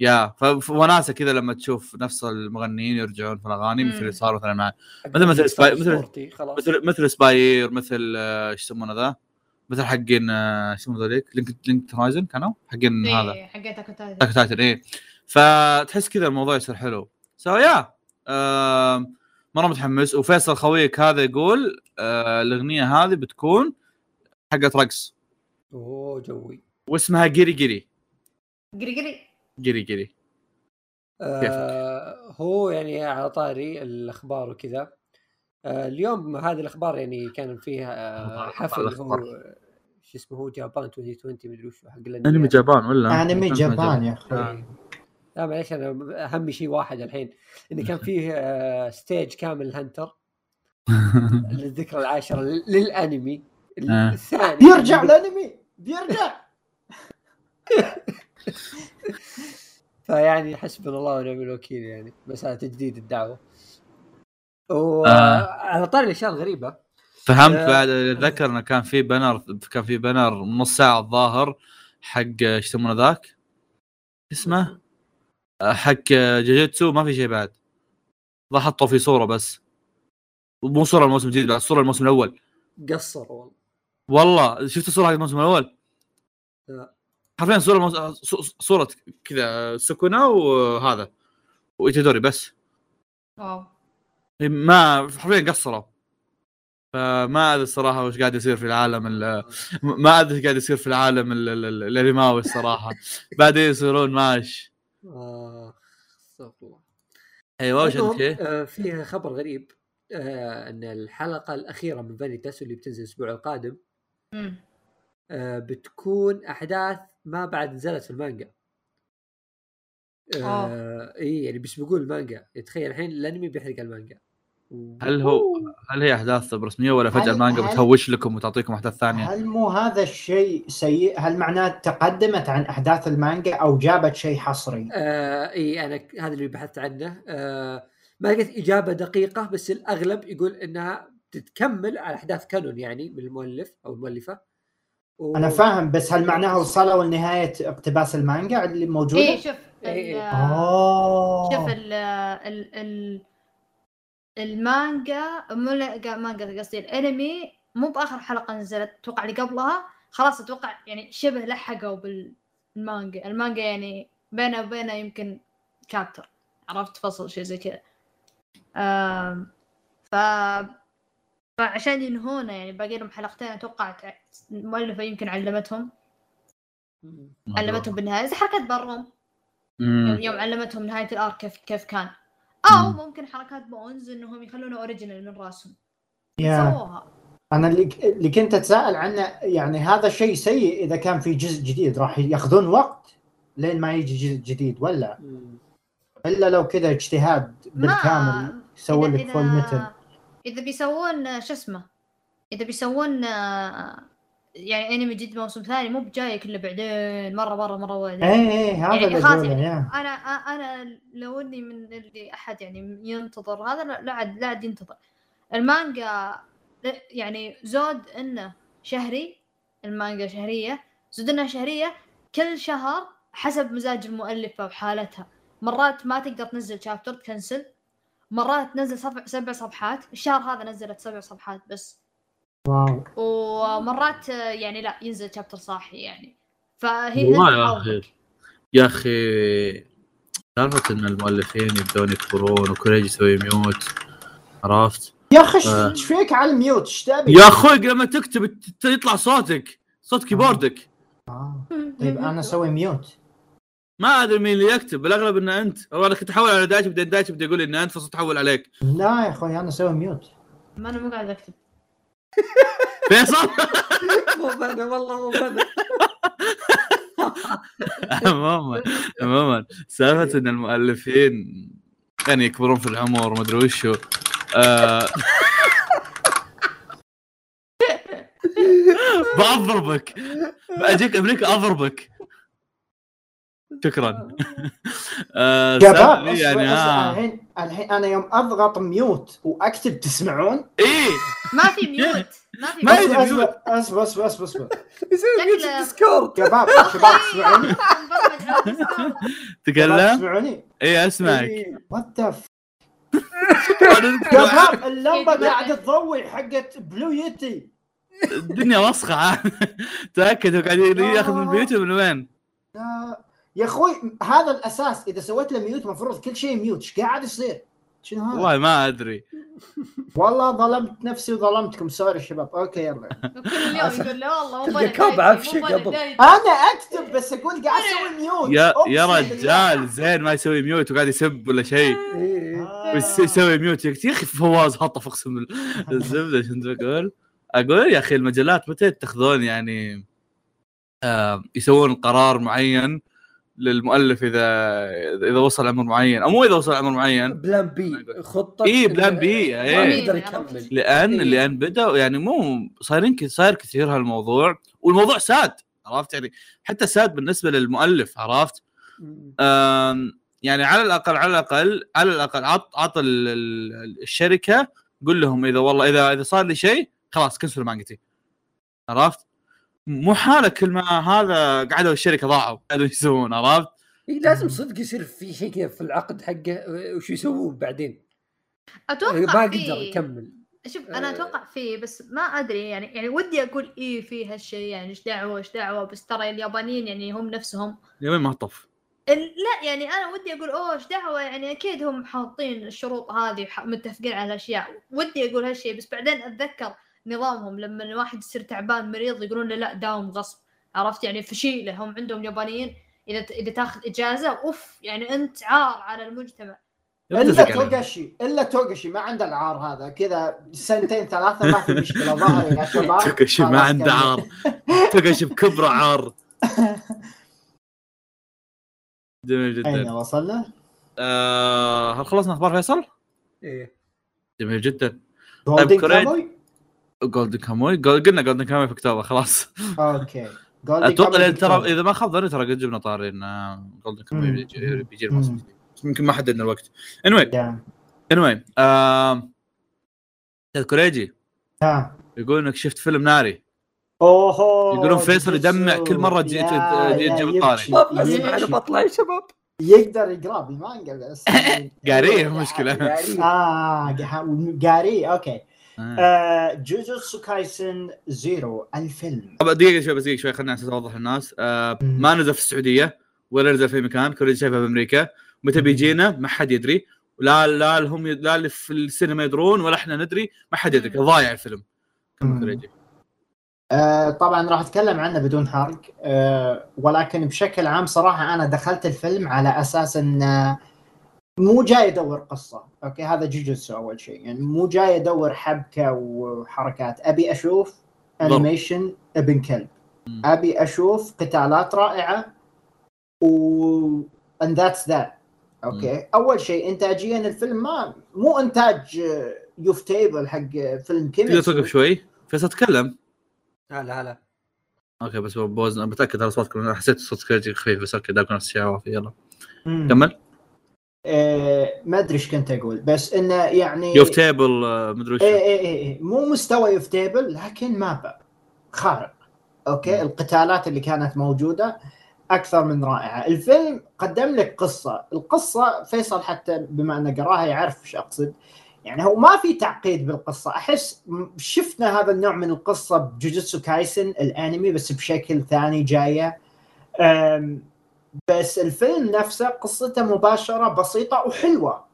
S3: yeah ف- وناسه كذا لما تشوف نفس المغنيين يرجعون في الأغاني مثل اللي. صار مثلا مع مثل- مثل سباي- مثل- مثل مثل سباير مثل آه، إيش يسمونه ذا؟ مثل حقين آه، إيش يسمونه ذوليك؟ Linked Linked Horizon كانوا؟ حقين هذا.
S2: إيه حقيتها كنت هذه
S3: Attack Titan إيه. فتحس كذا الموضوع يصير حلو. so yeah um، مرة متحمس. وفيصل خويك هذا يقول آه، الأغنية هذه بتكون حقت رقص.
S1: oh joy.
S3: واسمها جيري جيري.
S2: قري قري
S3: جيري جيري.
S1: آه هو يعني على طاري الأخبار وكذا. آه اليوم هذه الأخبار يعني كان فيها آه حفل هو. شو اسمه هو Japan 2020 مدري وش حق أنمي.
S3: Japan ولا؟ Anime
S4: Japan yeah أخي
S1: إيه. لا معليش أنا أهم شيء واحد الحين انه كان فيه آه ستيج كامل الهنتر (laughs) للذكرى العاشرة للأنمي
S3: آه.
S1: الثاني
S4: بيرجع الأنمي بيرجع (laughs)
S1: فيعني حسبنا الله ونعم الوكيل يعني مساله تجديد الدعوة
S3: آه.
S1: وعلى طاري الأشياء الغريبة
S3: فهمت
S1: آه.
S3: بعد اتذكر انه كان في بنر كان في بنر نص ساعة الظاهر حق إيش يسمونه ذاك؟ اسمه؟ آه، حق جوجيتسو ما في شيء بعد. ضا حطوا في صورة بس. مو صورة الموسم الجديد بعد صورة الموسم الأول.
S1: قصر والله.
S3: والله شفت الصورة حق الموسم الأول؟
S1: لا.
S3: حرفيا صورة الموس... ص- صورة كذا سكونة وهذا وإيتادوري بس.
S2: واو.
S3: ما حرفيا قصروا. فما أدري الصراحة وش قاعد يصير في العالم ال- ما أدري إيش قاعد يصير في العالم ال- ال- ال- الانماوي الصراحة. (laughs) بعدين يصيرون ماش.
S1: آه، استغفر الله
S3: أيوه وش إيه؟
S1: آه، فيه خبر غريب آه، أن الحلقة الأخيرة من فانيتاس اللي بتنزل الأسبوع القادم. آه، بتكون أحداث ما بعد نزلت في المانجا آه إي يعني بيسبقون المانجا تخيل الحين الأنمي بيحرق المانجا
S3: هل هو هل هي أحداث رسميه ولا
S4: فجأة
S3: المانجا بتهوش لكم وتعطيكم أحداث ثانية؟
S4: هل مو هذا الشيء سيء؟ هل معناه تقدمت عن أحداث المانجا أو جابت شيء حصري؟
S1: آه إي أنا هذا اللي بحثت عنه آه ما لقيت إجابة دقيقة بس الأغلب يقول إنها تتكمل على أحداث كانون يعني من المؤلف أو المؤلفة و...
S4: أنا فاهم بس هل معناها وصلوا لنهاية اقتباس المانجا اللي موجودة؟
S2: إيه شوف
S1: إيه.
S4: اوه
S2: شوف ال ال ال المانجا مو لا- مانجا قصدي الانمي مو بآخر حلقة نزلت أتوقع اللي قبلها. خلاص أتوقع يعني شبه لحقوا بالمانجا. المانجا يعني بينه وبينه يمكن شابتر عرفت؟ فصل شيء زي كذا. ف فعشان ينهونه يعني باقي لهم حلقتين أتوقع المؤلفه يمكن علمتهم. علمتهم بالنهاية. زي حركة بروم. يوم, يوم علمتهم نهاية ال arc كيف كيف كان. أو
S3: مم.
S2: ممكن حركات بونز إنهم يخلونه original من راسهم.
S4: yeah.
S2: سووها.
S4: أنا اللي اللي كنت أتساءل عنه يعني هذا شيء سيء إذا كان في جزء جديد راح يأخذون وقت لين ما يجي جزء جديد ولا؟
S1: مم.
S4: إلا لو كذا اجتهاد بالكامل يسوون
S2: إذا-
S4: لك Full Metal
S2: إذا بيسوون آه، شو اسمه إذا بيسوون آه، يعني انمي جديد موسم ثاني مو بجايك الا بعدين مرة مرة مرة بعدين
S4: إيه إيه هذا
S2: يعني خلاص يعني
S4: يا
S2: أنا أنا لو إني من اللي أحد يعني ينتظر هذا لا عاد لا عاد ينتظر. المانجا يعني زود إنه شهري المانجا شهرية زود إنها شهرية كل شهر حسب مزاج المؤلفة وحالتها. مرات ما تقدر تنزل شابتر تكنسل. مرات تنزل سبع سبع صفحات. الشهر هذا نزلت سبع صفحات بس.
S4: wow
S2: ومرات آه، يعني لا ينزل chapter صاحي يعني فهي
S3: والله
S2: yeah.
S3: أخي. يا أخي سالفة إن المؤلفين يبدون يكبرون وكل يجي يسوي mute عرفت؟
S4: يا أخي
S3: آه.
S4: إيش فيك على ال mute إيش تبي؟
S3: يا أخوي لما تكتب يطلع صوتك صوت كيبوردك
S4: آه. (laughs) طيب أنا أسوي mute
S3: ما أدري مين اللي يكتب بالأغلب إن أنت أو أنا كنت أحول على دايتش بعدين دايتش بدا يقول لي إن أنت فصرت أحول عليك
S4: لا يا أخوي أنا أسوي ميوت
S2: ما أنا مو قاعد أكتب
S3: فيصل؟
S1: مو أنا والله مو أنا
S3: عموما عموما. سالفة إن المؤلفين يعني يكبرون في العمر ما أدري وشو. آه... (laughs) بضربك باجيك أمريكا اضربك شكرا آه (laughs)
S4: شباب
S3: سالفة
S4: أصبر-
S3: يعني. آه.
S4: الحين الحين أنا يوم أضغط mute وأكتب تسمعون؟
S3: إيه
S2: ما في mute ما في
S3: mute.
S4: أصبر. أصبر أصبر أصبر (laughs)
S1: يسوي mute
S2: شكله-
S1: Discord
S4: شباب شباب تسمعوني؟
S2: ال
S4: Discord.
S3: تكلم
S4: تسمعوني؟
S1: إيه
S4: أسمعك. what the شباب
S2: اللمبة
S4: قاعدة تضوي حقت Blue Yeti
S3: الدنيا وسخه. (laughs) تأكد قاعد ياخذ من بيوته من وين؟
S4: لا. يا أخوي هذا الأساس إذا سويت له mute المفروض كل شيء mute إيش قاعد يصير؟ شنو هذا؟
S3: والله ما أدري
S4: والله ظلمت نفسي وظلمتكم sorry شباب okay يلا
S2: كل اليوم يقول لا والله مو (laughs) بلد
S1: قبل.
S4: أنا أكتب بس أقول قاعد أسوي mute
S3: يا يا. رجال زين ما يسوي mute وقاعد يسب ولا شيء
S1: إيه.
S4: آه.
S3: بس يسوي mute يا أخي فواز هطف أقسم بالله الزبدة شنو بقول؟ أقول يا أخي المجلات متى يتخذون يعني آه يسوون قرار معين للمؤلف اذا إذا وصل عمر معين أو مو إذا وصل عمر معين.
S1: plan B خطة
S3: إيه، plan B،
S1: ما. يقدر يكمل.
S3: لأن
S1: إيه.
S3: لأن بدأوا يعني مو صايرين صاير كثير هالموضوع والموضوع ساد عرفت؟ يعني حتى ساد بالنسبة للمؤلف عرفت؟ يعني على الأقل على الأقل على الأقل عط عط ال- ال- الشركة قول لهم إذا والله اذا إذا صار لي شيء خلاص كنسل مانجتي. عرفت؟ مو حاله كل ما هذا قعدوا الشركة ضاعوا قعدوا يسوون عرفت؟
S1: إيه، لازم صدق يصير في شيء كذا في العقد حقه وش يسوون بعدين؟
S2: أتوقع
S1: ما
S2: في-
S1: قدر يكمل
S2: شوف أنا
S1: آه.
S2: أتوقع فيه بس ما أدري يعني يعني ودي أقول إيه في هالشيء يعني إيش دعوة إيش دعوة؟ بس ترى اليابانيين يعني هم نفسهم.
S3: اليومين ما طف.
S2: لا يعني أنا ودي أقول أوه إيش دعوة؟ يعني أكيد هم حاطين الشروط هذه متفقين على الأشياء. ودي أقول هالشيء بس بعدين أتذكر نظامهم لما الواحد يصير تعبان مريض يقولون له لا داوم غصب عرفت يعني فشيله هم عندهم يابانيين إذا إذا تاخذ إجازة أوف يعني أنت عار على المجتمع
S3: إلا.
S4: توغشي إلا توغشي ما عنده العار هذا كذا سنتين ثلاثة ما في مشكلة ظهري يا (laughs) شباب
S3: تكشي ما عنده. عار تكشي بكبره عار (laughs) جميل
S4: أين
S3: جدا
S4: وصلنا؟
S3: آه هل خلصنا أخبار فيصل؟
S1: إيه
S3: جميل جدا
S4: Golden
S3: كوريج. Golden Kamuy قلنا Golden Kamuy في اكتوبر خلاص. okay.
S4: Golden
S3: أتوقع ترى. إذا ما خاب ظني ترى قد جبنا طارين Golden
S4: Kamuy.
S3: بيجي. الموسم يمكن ما حددنا الوقت. Anyway um، أستاذ كوريجي.
S4: ها.
S3: يقول إنك شفت فيلم ناري.
S4: أوهو
S3: يقولون فيصل. يدمع كل مرة تجي-
S4: يا-
S3: تجي-
S4: يا
S3: تجيب
S1: اسمع
S4: أنا.
S1: بطلع يا شباب.
S4: يقدر يقرأ بالمانجا بس. (laughs)
S3: قاريه مشكلة.
S4: آه قا- قاري okay.
S3: آه.
S4: آه، جوجوتسو كايسن زيرو الفيلم.
S3: طب دقيقة شوي بس دقيقة شوي خليني أساس اوضح للناس. آه. ما نزل في السعودية ولا نزل في مكان كوريجي شايفها بأمريكا. متى بيجينا؟ ما حد يدري. لا لا هم لا اللي في السينما يدرون ولا إحنا ندري ما حد يدري. ضايع الفيلم.
S4: آه، طبعا راح أتكلم عنه بدون حرق. آه، ولكن بشكل عام صراحة أنا دخلت الفيلم على أساس انه مو جاي ادور قصة. أوكي هذا جوجوتسو أول شيء. يعني مو جاي ادور حبكة وحركات. أبي
S3: أشوف.
S4: انيميشن ابن كلب.
S3: مم.
S4: أبي أشوف قتالات رائعة و and that's that. okay. أول شيء انتاجيا الفيلم ما مو إنتاج آه، يوفوتيبل حق فيلم
S3: تقدر
S4: كيميتسو
S3: توقف شوي؟ فيصل تكلم.
S1: هلا هلا
S3: okay بس pause أنا بتاكد على صوتكم حسيت صوت كوريجي خفيف بس okay داكم نفس الشيء يلا.
S4: مم.
S3: كمل.
S4: آه، ما أدري إيش كنت أقول بس إنه يعني
S3: يوف تيبل آه، مدري وش.
S4: إيه إيه إيه إيه. مو مستوى يوفوتيبل لكن مابا. خارق. okay؟
S3: مم.
S4: القتالات اللي كانت موجودة أكثر من رائعة. الفيلم قدم لك قصة. القصة فيصل حتى بما إنه قراها يعرف إيش أقصد. يعني هو ما في تعقيد بالقصة. أحس م- شفنا هذا النوع من القصة بجوجوتسو كايسن الأنمي بس بشكل ثاني جاية. بس الفيلم نفسه قصته مباشرة بسيطة وحلوة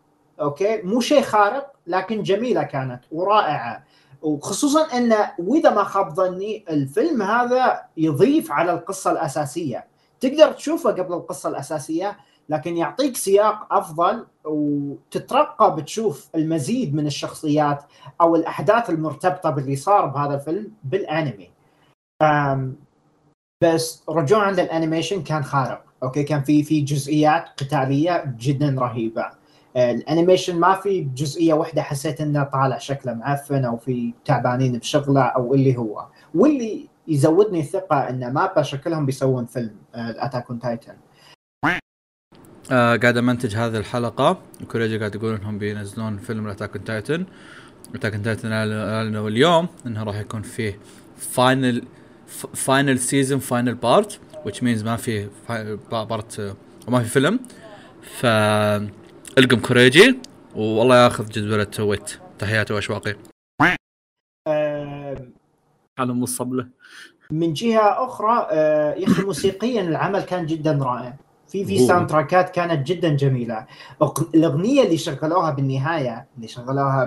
S4: أوكي؟ مو شيء خارق لكن جميلة كانت ورائعة. وخصوصا انه وإذا ما خاب ظني الفيلم هذا يضيف على القصة الأساسية. تقدر تشوفه قبل القصة الأساسية لكن يعطيك سياق أفضل وتترقب تشوف المزيد من الشخصيات أو الأحداث المرتبطة باللي صار بهذا الفيلم بالأنمي. بس رجوعا للأنيميشن كان خارق. okay كان في في جزئيات قتالية جدا رهيبة. آه، الأنيميشن ما في جزئية واحدة حسيت انه طالع شكله معفن أو في تعبانين بشغلة أو اللي هو. واللي يزودني ثقة إن مابا شكلهم بيسوون فيلم ال Attack on
S3: Titan قاعد أمنتج هذه الحلقة. وكوريجي قاعد يقول إنهم بينزلون فيلم Attack Titan Attack Titan اعلنوا اليوم إنه راح يكون فيه فاينل فاينل سيزون فاينل بارت which means ما في بارت وما في فيلم. ف القم كوريجي والله ياخذ جدولة ويت تحياتي وأشواقي. أنا مصب له
S4: من جهة أخرى آه، يا أخي موسيقيا العمل كان جدا رائع. في في. ساوند تراكات كانت جدا جميلة. الأغنية اللي شغلوها بالنهاية اللي شغلوها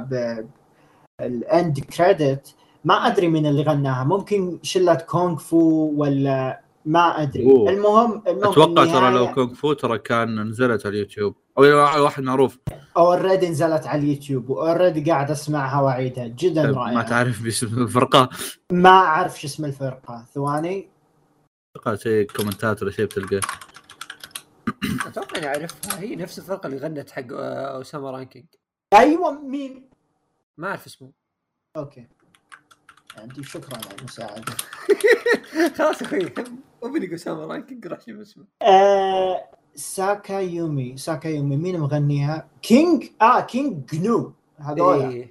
S4: بال end credit ما أدري من اللي غناها. ممكن شلة كونغ فو ولا ما أدري.
S3: أوه.
S4: المهم المهم
S3: أتوقع ترى لو كونغ فو ترى كان نزلت على اليوتيوب. أو واحد معروف.
S4: already نزلت على اليوتيوب و already قاعد أسمعها وأعيدها. جدا
S3: ما
S4: رائعة.
S3: تعرف باسم الفرقة؟
S4: ما أعرف شو اسم الفرقة. ثواني.
S3: أتوقع شيء comment ات ولا شيء بتلقاه
S1: أتوقع إني أعرفها. هي نفس الفرقة اللي غنت حق آه، أوساما رانكينج.
S4: أيوه مين؟
S1: ما أعرف اسمه.
S4: أوكي. عندي شكرا على المساعدة. (laughs)
S1: خلاص أخوي مو بني اسامه رانكينج راح شوف اسمه
S4: آه ساكا يومي ساكا يومي مين مغنيها؟ كينج آه كينج جنو هذول اي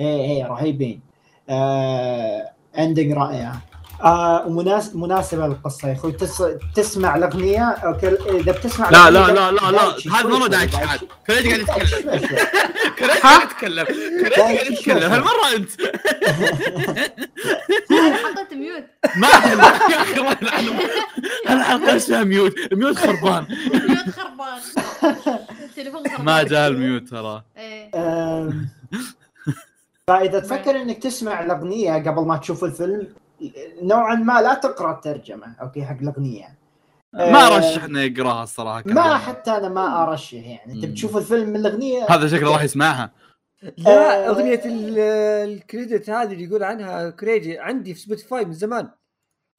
S1: إيه.
S4: اي رهيبين آه اندنج رائعة آه ومناس مناسبة للقصة يا أخوي. تس... تسمع الأغنية أوكي؟ إذا بتسمع
S3: لا لا لا لا لا هذا مره
S4: دايتشي.
S3: عاد. كريج قاعد يتكلم. (laughs) كريج قاعد يتكلم. كريج قاعد يتكلم. هالمرة أنت. (laughs)
S2: أنا حطيت mute.
S3: ما. يا أخي (laughs) الحلقة اسمها ميوت. mute خربان.
S2: mute خربان. التليفون خربان.
S3: ما جاء الميوت ترى.
S2: إيه.
S4: آم، فإذا تفكر إنك تسمع الأغنية قبل ما تشوف الفيلم نوعا ما لا تقرأ الترجمة okay حق الأغنية.
S3: ما
S4: آه،
S3: رشح انه يقراها الصراحه
S4: ما حتى أنا ما أرشح يعني. انت. بتشوف الفيلم من الأغنية؟
S3: هذا شكله راح يسمعها.
S1: لا
S4: آه،
S1: أغنية ال- ال credit هذه اللي يقول عنها كريجي عندي في سبوتيفاي من زمان.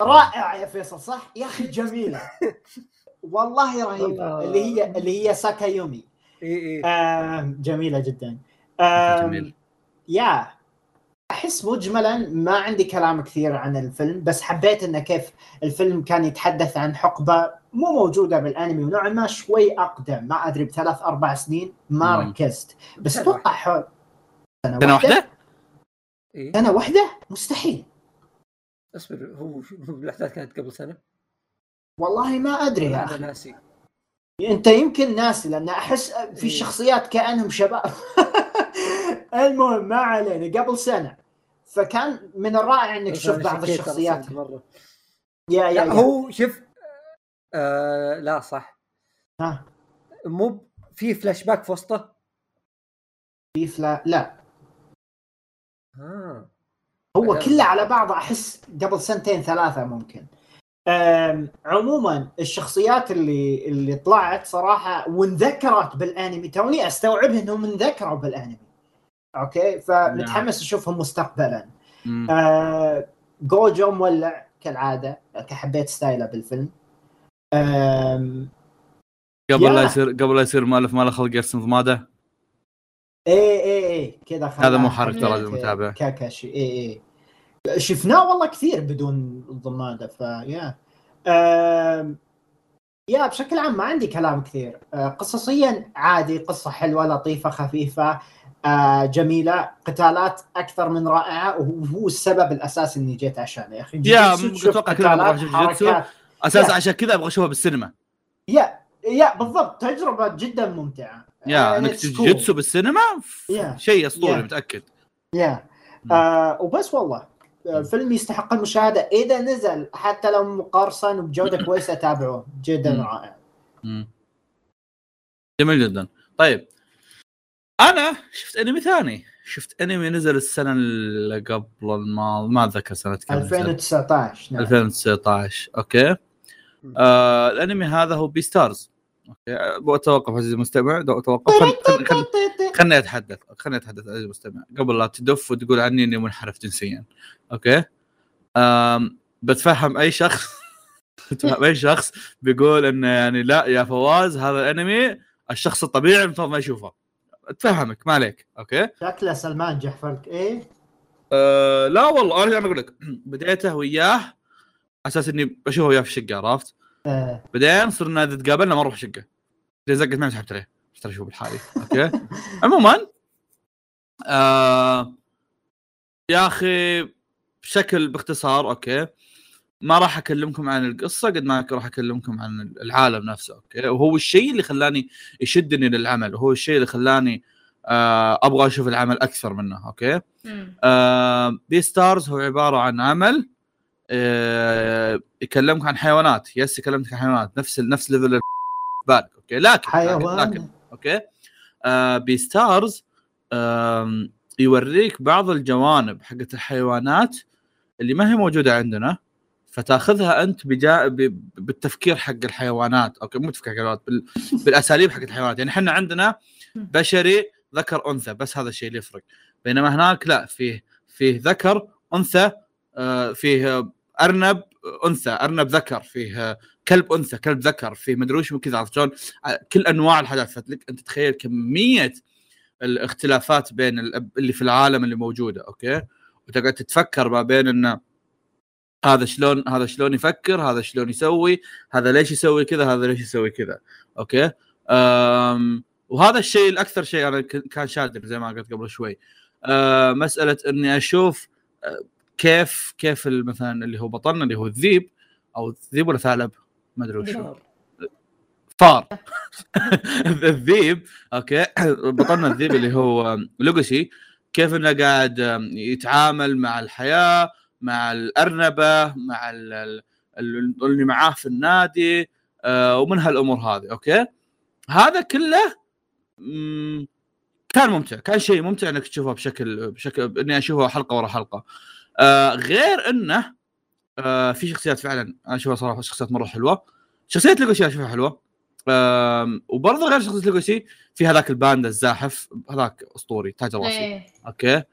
S4: رائعه يا فيصل صح؟ يا أخي جميلة. (laughs) والله
S1: رهيبة.
S4: اللي هي اللي هي ساكايومي.
S1: اي اي
S4: آم، جميلة جدا. آم،
S3: جميل.
S4: يا أحس مجملا ما عندي كلام كثير عن الفيلم بس حبيت انه كيف الفيلم كان يتحدث عن حقبة مو موجودة بالأنمي ونوعا ما شوي أقدم ما أدري بثلاث أربع سنين ما
S3: مم.
S4: ركزت. بس
S1: سنة
S4: أتوقع حول
S3: سنة واحدة؟
S1: إيه؟
S4: سنة واحدة؟ مستحيل.
S1: اصبر هو (laughs) الاحداث كانت قبل سنة؟
S4: والله ما أدري يا أخي.
S1: ناسي.
S4: أنت يمكن ناسي لأن أحس في
S1: إيه.
S4: شخصيات كأنهم شباب. (laughs) (laughs) المهم ما علينا. قبل سنة. فكان من الرائع
S1: إنك
S4: تشوف بعض الشخصيات.
S1: مرة.
S4: يا يا
S1: لا
S4: يا.
S1: هو شوف آه لا صح.
S4: ها.
S1: مو في فلاش باك في وسطه؟
S4: في فلا لا.
S1: آه.
S4: هو
S1: لا.
S4: كله على بعضه أحس قبل سنتين ثلاثة ممكن. عموما الشخصيات اللي اللي طلعت صراحة وانذكرت بالانمي توني استوعبها إنهم انذكروا بالانمي. okay؟ فمتحمس أشوفهم مستقبلا. آه، جوجو مولع كالعادة حبيت ستايله بالفيلم.
S3: قبل لا. يصير قبل لا يصير مؤلف ما له خلق يرسم ضماده
S4: إيه إيه إيه. كذا
S3: هذا مو حرق ترى المتابع.
S4: كاكاشي. إيه إيه. شفناه والله كثير بدون ضماده فيا آم، يا بشكل عام ما عندي كلام كثير آه، قصصيا عادي قصة حلوة لطيفة خفيفة آه، جميلة قتالات أكثر من رائعة وهو السبب الأساسي إني جيت عشانه يا أخي
S3: يا،
S4: جوجيتسو تشوف
S3: أتوقع كلنا نروح
S4: قتالات،
S3: نشوف جوجيتسو.
S4: حركات.
S3: أساس
S4: يا.
S3: عشان كذا أبغى أشوفها بالسينما
S4: يا يا بالضبط تجربة جدا ممتعة
S3: يا
S4: آه، إنك.
S3: جوجيتسو بالسينما. شيء
S4: أسطوري.
S3: متأكد
S4: يا. آه وبس والله آه، فيلم يستحق المشاهدة. إذا نزل حتى لو مقرصن وبجوده كويسة تابعوه. جدا. رائع.
S3: جميل جدا. طيب. أنا شفت أنمي ثاني. شفت أنمي نزل السنة اللي قبل الماضي. ما أتذكر سنة كم نزل.
S4: 2019 نعم.
S3: 2019 okay. آه الأنمي هذا هو بي ستارز okay. بتوقف عزيزي المستمع. دو- توقف خل... خل... خل... خلني أتحدث. خلني أتحدث عزيزي المستمع. قبل لا تدف وتقول عني إني منحرف جنسيا. okay؟ آم... بتفهم أي شخص؟ (laughs) بتفهم أي شخص بيقول إنه يعني لا يا فواز هذا الأنمي الشخص الطبيعي المفروض ما يشوفه. أتفهمك ما عليك. okay؟
S4: شكله سلمان جحفر إيه؟
S3: أه لا والله أنا أقول لك. (clears throat) بديته وياه. على أساس إني بشوفه وياه في الشقة عرفت؟
S4: آه.
S3: بعدين صرنا إذا تقابلنا ما نروح اذا زقت معي سحبت عليه ترى شو بالحالي. okay. (laughs) عموما آه يا أخي بشكل باختصار okay. ما راح أكلمكم عن القصة قد ما راح أكلمكم عن العالم نفسه okay. وهو الشيء اللي خلاني يشدني للعمل. وهو الشيء اللي خلاني آه أبغى أشوف العمل أكثر منه
S2: okay.
S3: آه Beastars هو عبارة عن عمل يكلمك عن حيوانات. yes يكلمك عن حيوانات. نفس نفس level بالك okay؟ لكن لكن, لكن
S4: حيوان
S3: okay؟ آه Beastars آم، يوريك بعض الجوانب حقت الحيوانات اللي ما هي موجودة عندنا فتاخذها أنت بجا... ب... بالتفكير حق الحيوانات. okay؟ مو تفكير الحيوانات بال... بالأساليب حق الحيوانات. يعني إحنا عندنا بشري ذكر أنثى. بس هذا الشيء اللي يفرق. بينما هناك لا فيه فيه ذكر أنثى آه، فيه أرنب أنثى أرنب ذكر فيه آه، كلب أنثى كلب ذكر فيه مدري وش كذا عرفت شلون. آه، كل أنواع الحاجات. فتلك أنت تخيل كمية الاختلافات بين ال- اللي في العالم اللي موجودة okay؟ وتقعد تتفكر ما بين انه هذا شلون هذا شلون يفكر هذا شلون يسوي هذا ليش يسوي كذا هذا ليش يسوي كذا okay؟ أم وهذا الشيء الأكثر شيء أنا كان شادني زي ما قلت قبل شوي. أه مسألة إني أشوف أه، كيف كيف مثلا اللي هو بطلنا اللي هو الذيب أو الذيب ولا ثعلب؟ ما أدري وش. فار. (laughs) (laughs) الذيب okay. (clears throat) بطلنا الذيب اللي هو لوجسي كيف إنه قاعد يتعامل مع الحياة مع الأرنبة مع ال- ال- ال- اللي معاه في النادي آه، ومن هالأمور هذه okay. هذا كله كان ممتع. كان شيء ممتع إنك تشوفه بشكل بشكل إني أشوفه حلقة ورا حلقة. آه، غير انه آه، في شخصيات فعلا أنا أشوفها صراحة شخصيات مرة حلوة. شخصية لوجسي أشوفها حلوة. آم، وبرضه غير شخصية لوجسي في هذاك الباندا الزاحف هذاك أسطوري تاج راسي إيه. okay.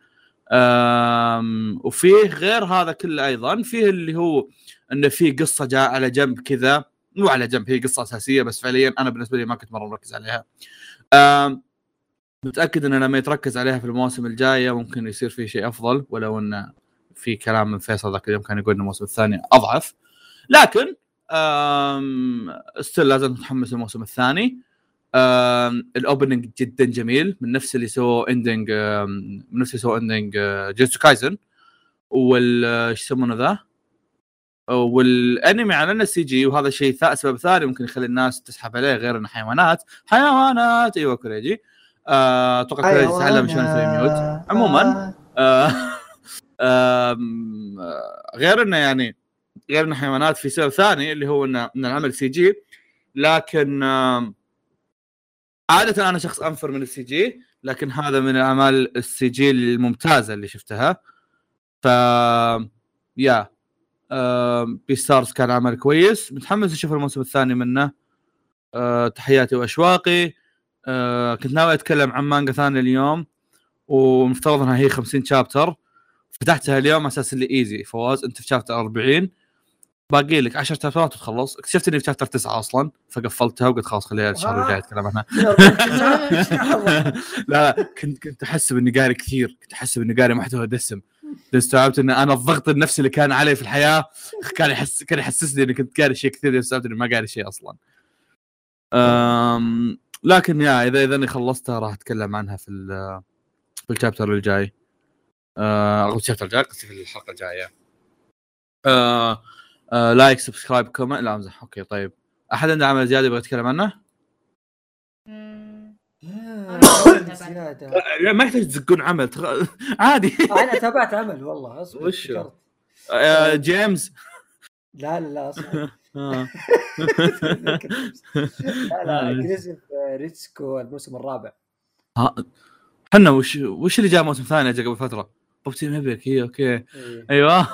S3: وفيه غير هذا كله أيضا فيه اللي هو إنه في قصة جاء على جنب كذا. مو على جنب هي قصة أساسية بس فعليا أنا بالنسبة لي ما كنت مرة مركز عليها. متأكد انه لما يتركز عليها في المواسم الجايه ممكن يصير في شيء أفضل ولو إنه في كلام من فيصل ذاك اليوم كان يقول إن الموسم الثاني أضعف. لكن still لازم نتحمس الموسم الثاني. ال opening جدا جميل من نفس اللي سووا ending من نفس اللي سووا ending جيتسو كايزن وال إيش يسمونه ذا؟ والأنمي على إنه CG وهذا شيء سبب ثاني ممكن يخلي الناس تسحب عليه غير إنه حيوانات. حيوانات! أيوه كوريجي. آه، أتوقع كوريجي تعلم شلون يسوي mute عموما آه، آه، غير انه يعني غير انه حيوانات في سبب ثاني اللي هو إنه ان العمل CG. لكن عاده أنا شخص أنفر من ال CG لكن هذا من الأعمال ال CG الممتازة اللي شفتها. ف يا Beastars كان عمل كويس. متحمس أشوف الموسم الثاني منه. آه، تحياتي وأشواقي. آه، كنت ناوي أتكلم عن مانجا ثانية اليوم ومفترض إنها هي 50 شابتر فتحتها اليوم على أساس اللي ايزي فواز أنت في شابتر 40 باقي لك 10 شابترات وتخلص. اكتشفت إني في شابتر 9 أصلا فقفلتها وقلت خلاص خليها الشهر الجاي أتكلم عنها. (laughs) لا لا كنت كنت احسب اني قاري كثير. كنت احسب اني قاري محتوى دسم. استوعبت إن أنا الضغط النفسي اللي كان علي في الحياة كان يحس كان يحسسني إني كنت قاري شيء كثير استوعبت إني ما قاري شيء أصلا. أم... لكن يا إذا إذا إني خلصتها راح أتكلم عنها في ال- في ال chapter الجاي. أو ال chapter الجاي قصدي في الحلقة الجاية. آه، آه، like subscribe comment. لا أمزح. okay طيب. أحد عنده عمل زيادة يبغى يتكلم عنه؟
S2: مم.
S1: زيادة.
S3: لا ما يحتاج تزقون عمل. تغ... (laughs) عادي.
S1: أنا تابعت عمل والله. أصبر.
S3: آه، جيمس
S1: لا لا لا أصبر. (laughs)
S3: آه. (laughs)
S1: لا لا ريتسكو الموسم الرابع.
S3: ها حنا وش وش اللي جاء موسم ثاني قبل فترة؟ Pop Team Epic هي okay
S1: إيه.
S3: أيوه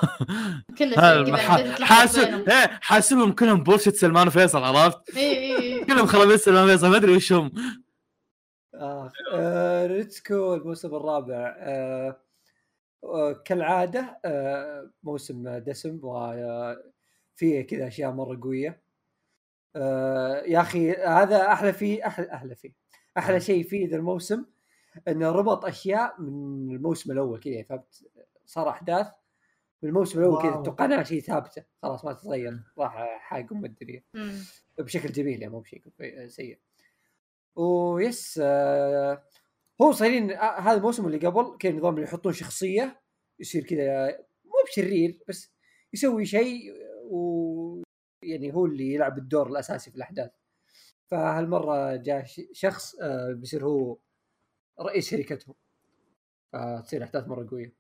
S2: كذا
S3: حاسب إيه، حاسبهم كلهم bullshit سلمان وفيصل عرفت؟
S2: اي اي
S3: كلهم خرابيط سلمان وفيصل ما أدري وش هم
S1: آه. ريتسكو الموسم الرابع آه. آه. كالعادة آه. موسم دسم وفيه كذا أشياء مرة قوية آه. يا أخي هذا أحلى فيه أحلى أحلى فيه أحلى شيء فيه ذا الموسم انه ربط أشياء من الموسم الأول كذا فهمت؟ صار أحداث من الموسم الأول كذا
S4: wow.
S1: توقعناها شيء ثابته خلاص ما تتغير راح حاق ام الدنيا. بشكل جميل يعني مو بشيء سيء. ويس آه هو صايرين آه هذا الموسم اللي قبل كان نظام اللي يحطون شخصية يصير كذا مو بشرير بس يسوي شيء و يعني هو اللي يلعب الدور الأساسي في الأحداث. فهالمرة جاء ش- شخص آه بيصير هو رئيس شركتهم فتصير أحداث مرة قوية.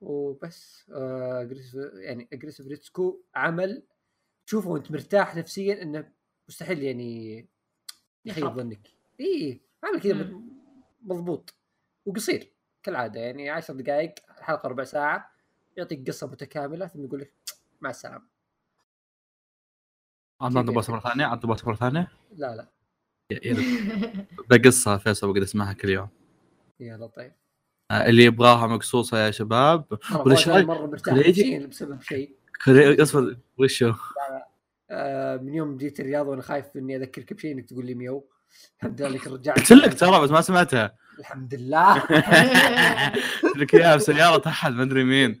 S1: وبس آه يعني aggressive ريتسكو عمل تشوفه وانت مرتاح نفسيا إنه مستحيل يعني يخيب. ظنك. إي عمل كذا مضبوط وقصير كالعادة. يعني عشر دقائق حلقة ربع ساعة يعطيك قصة متكاملة ثم يقول لك مع السلامة.
S3: عطنا بوس مره ثانية؟ عطنا بوس مره ثانية؟
S1: لا لا.
S3: بقصها (laughs) فيصل بقدر أسمعها كل يوم.
S1: يلا طيب.
S3: آه، اللي يبغاها مقصوصة يا شباب. ولا شيء
S1: مرة مرتاح. نفسيا بسبب شيء.
S3: اصبر وشو؟
S1: آه من يوم جيت الرياض وأنا خايف إني أذكرك بشيء إنك تقول لي ميو. الحمد لله إنك رجعت.
S3: قلت لك ترى بس ما سمعتها.
S1: الحمد لله. (laughs)
S3: قلت لك إياها بسياره احد ما أدري مين. (laughs)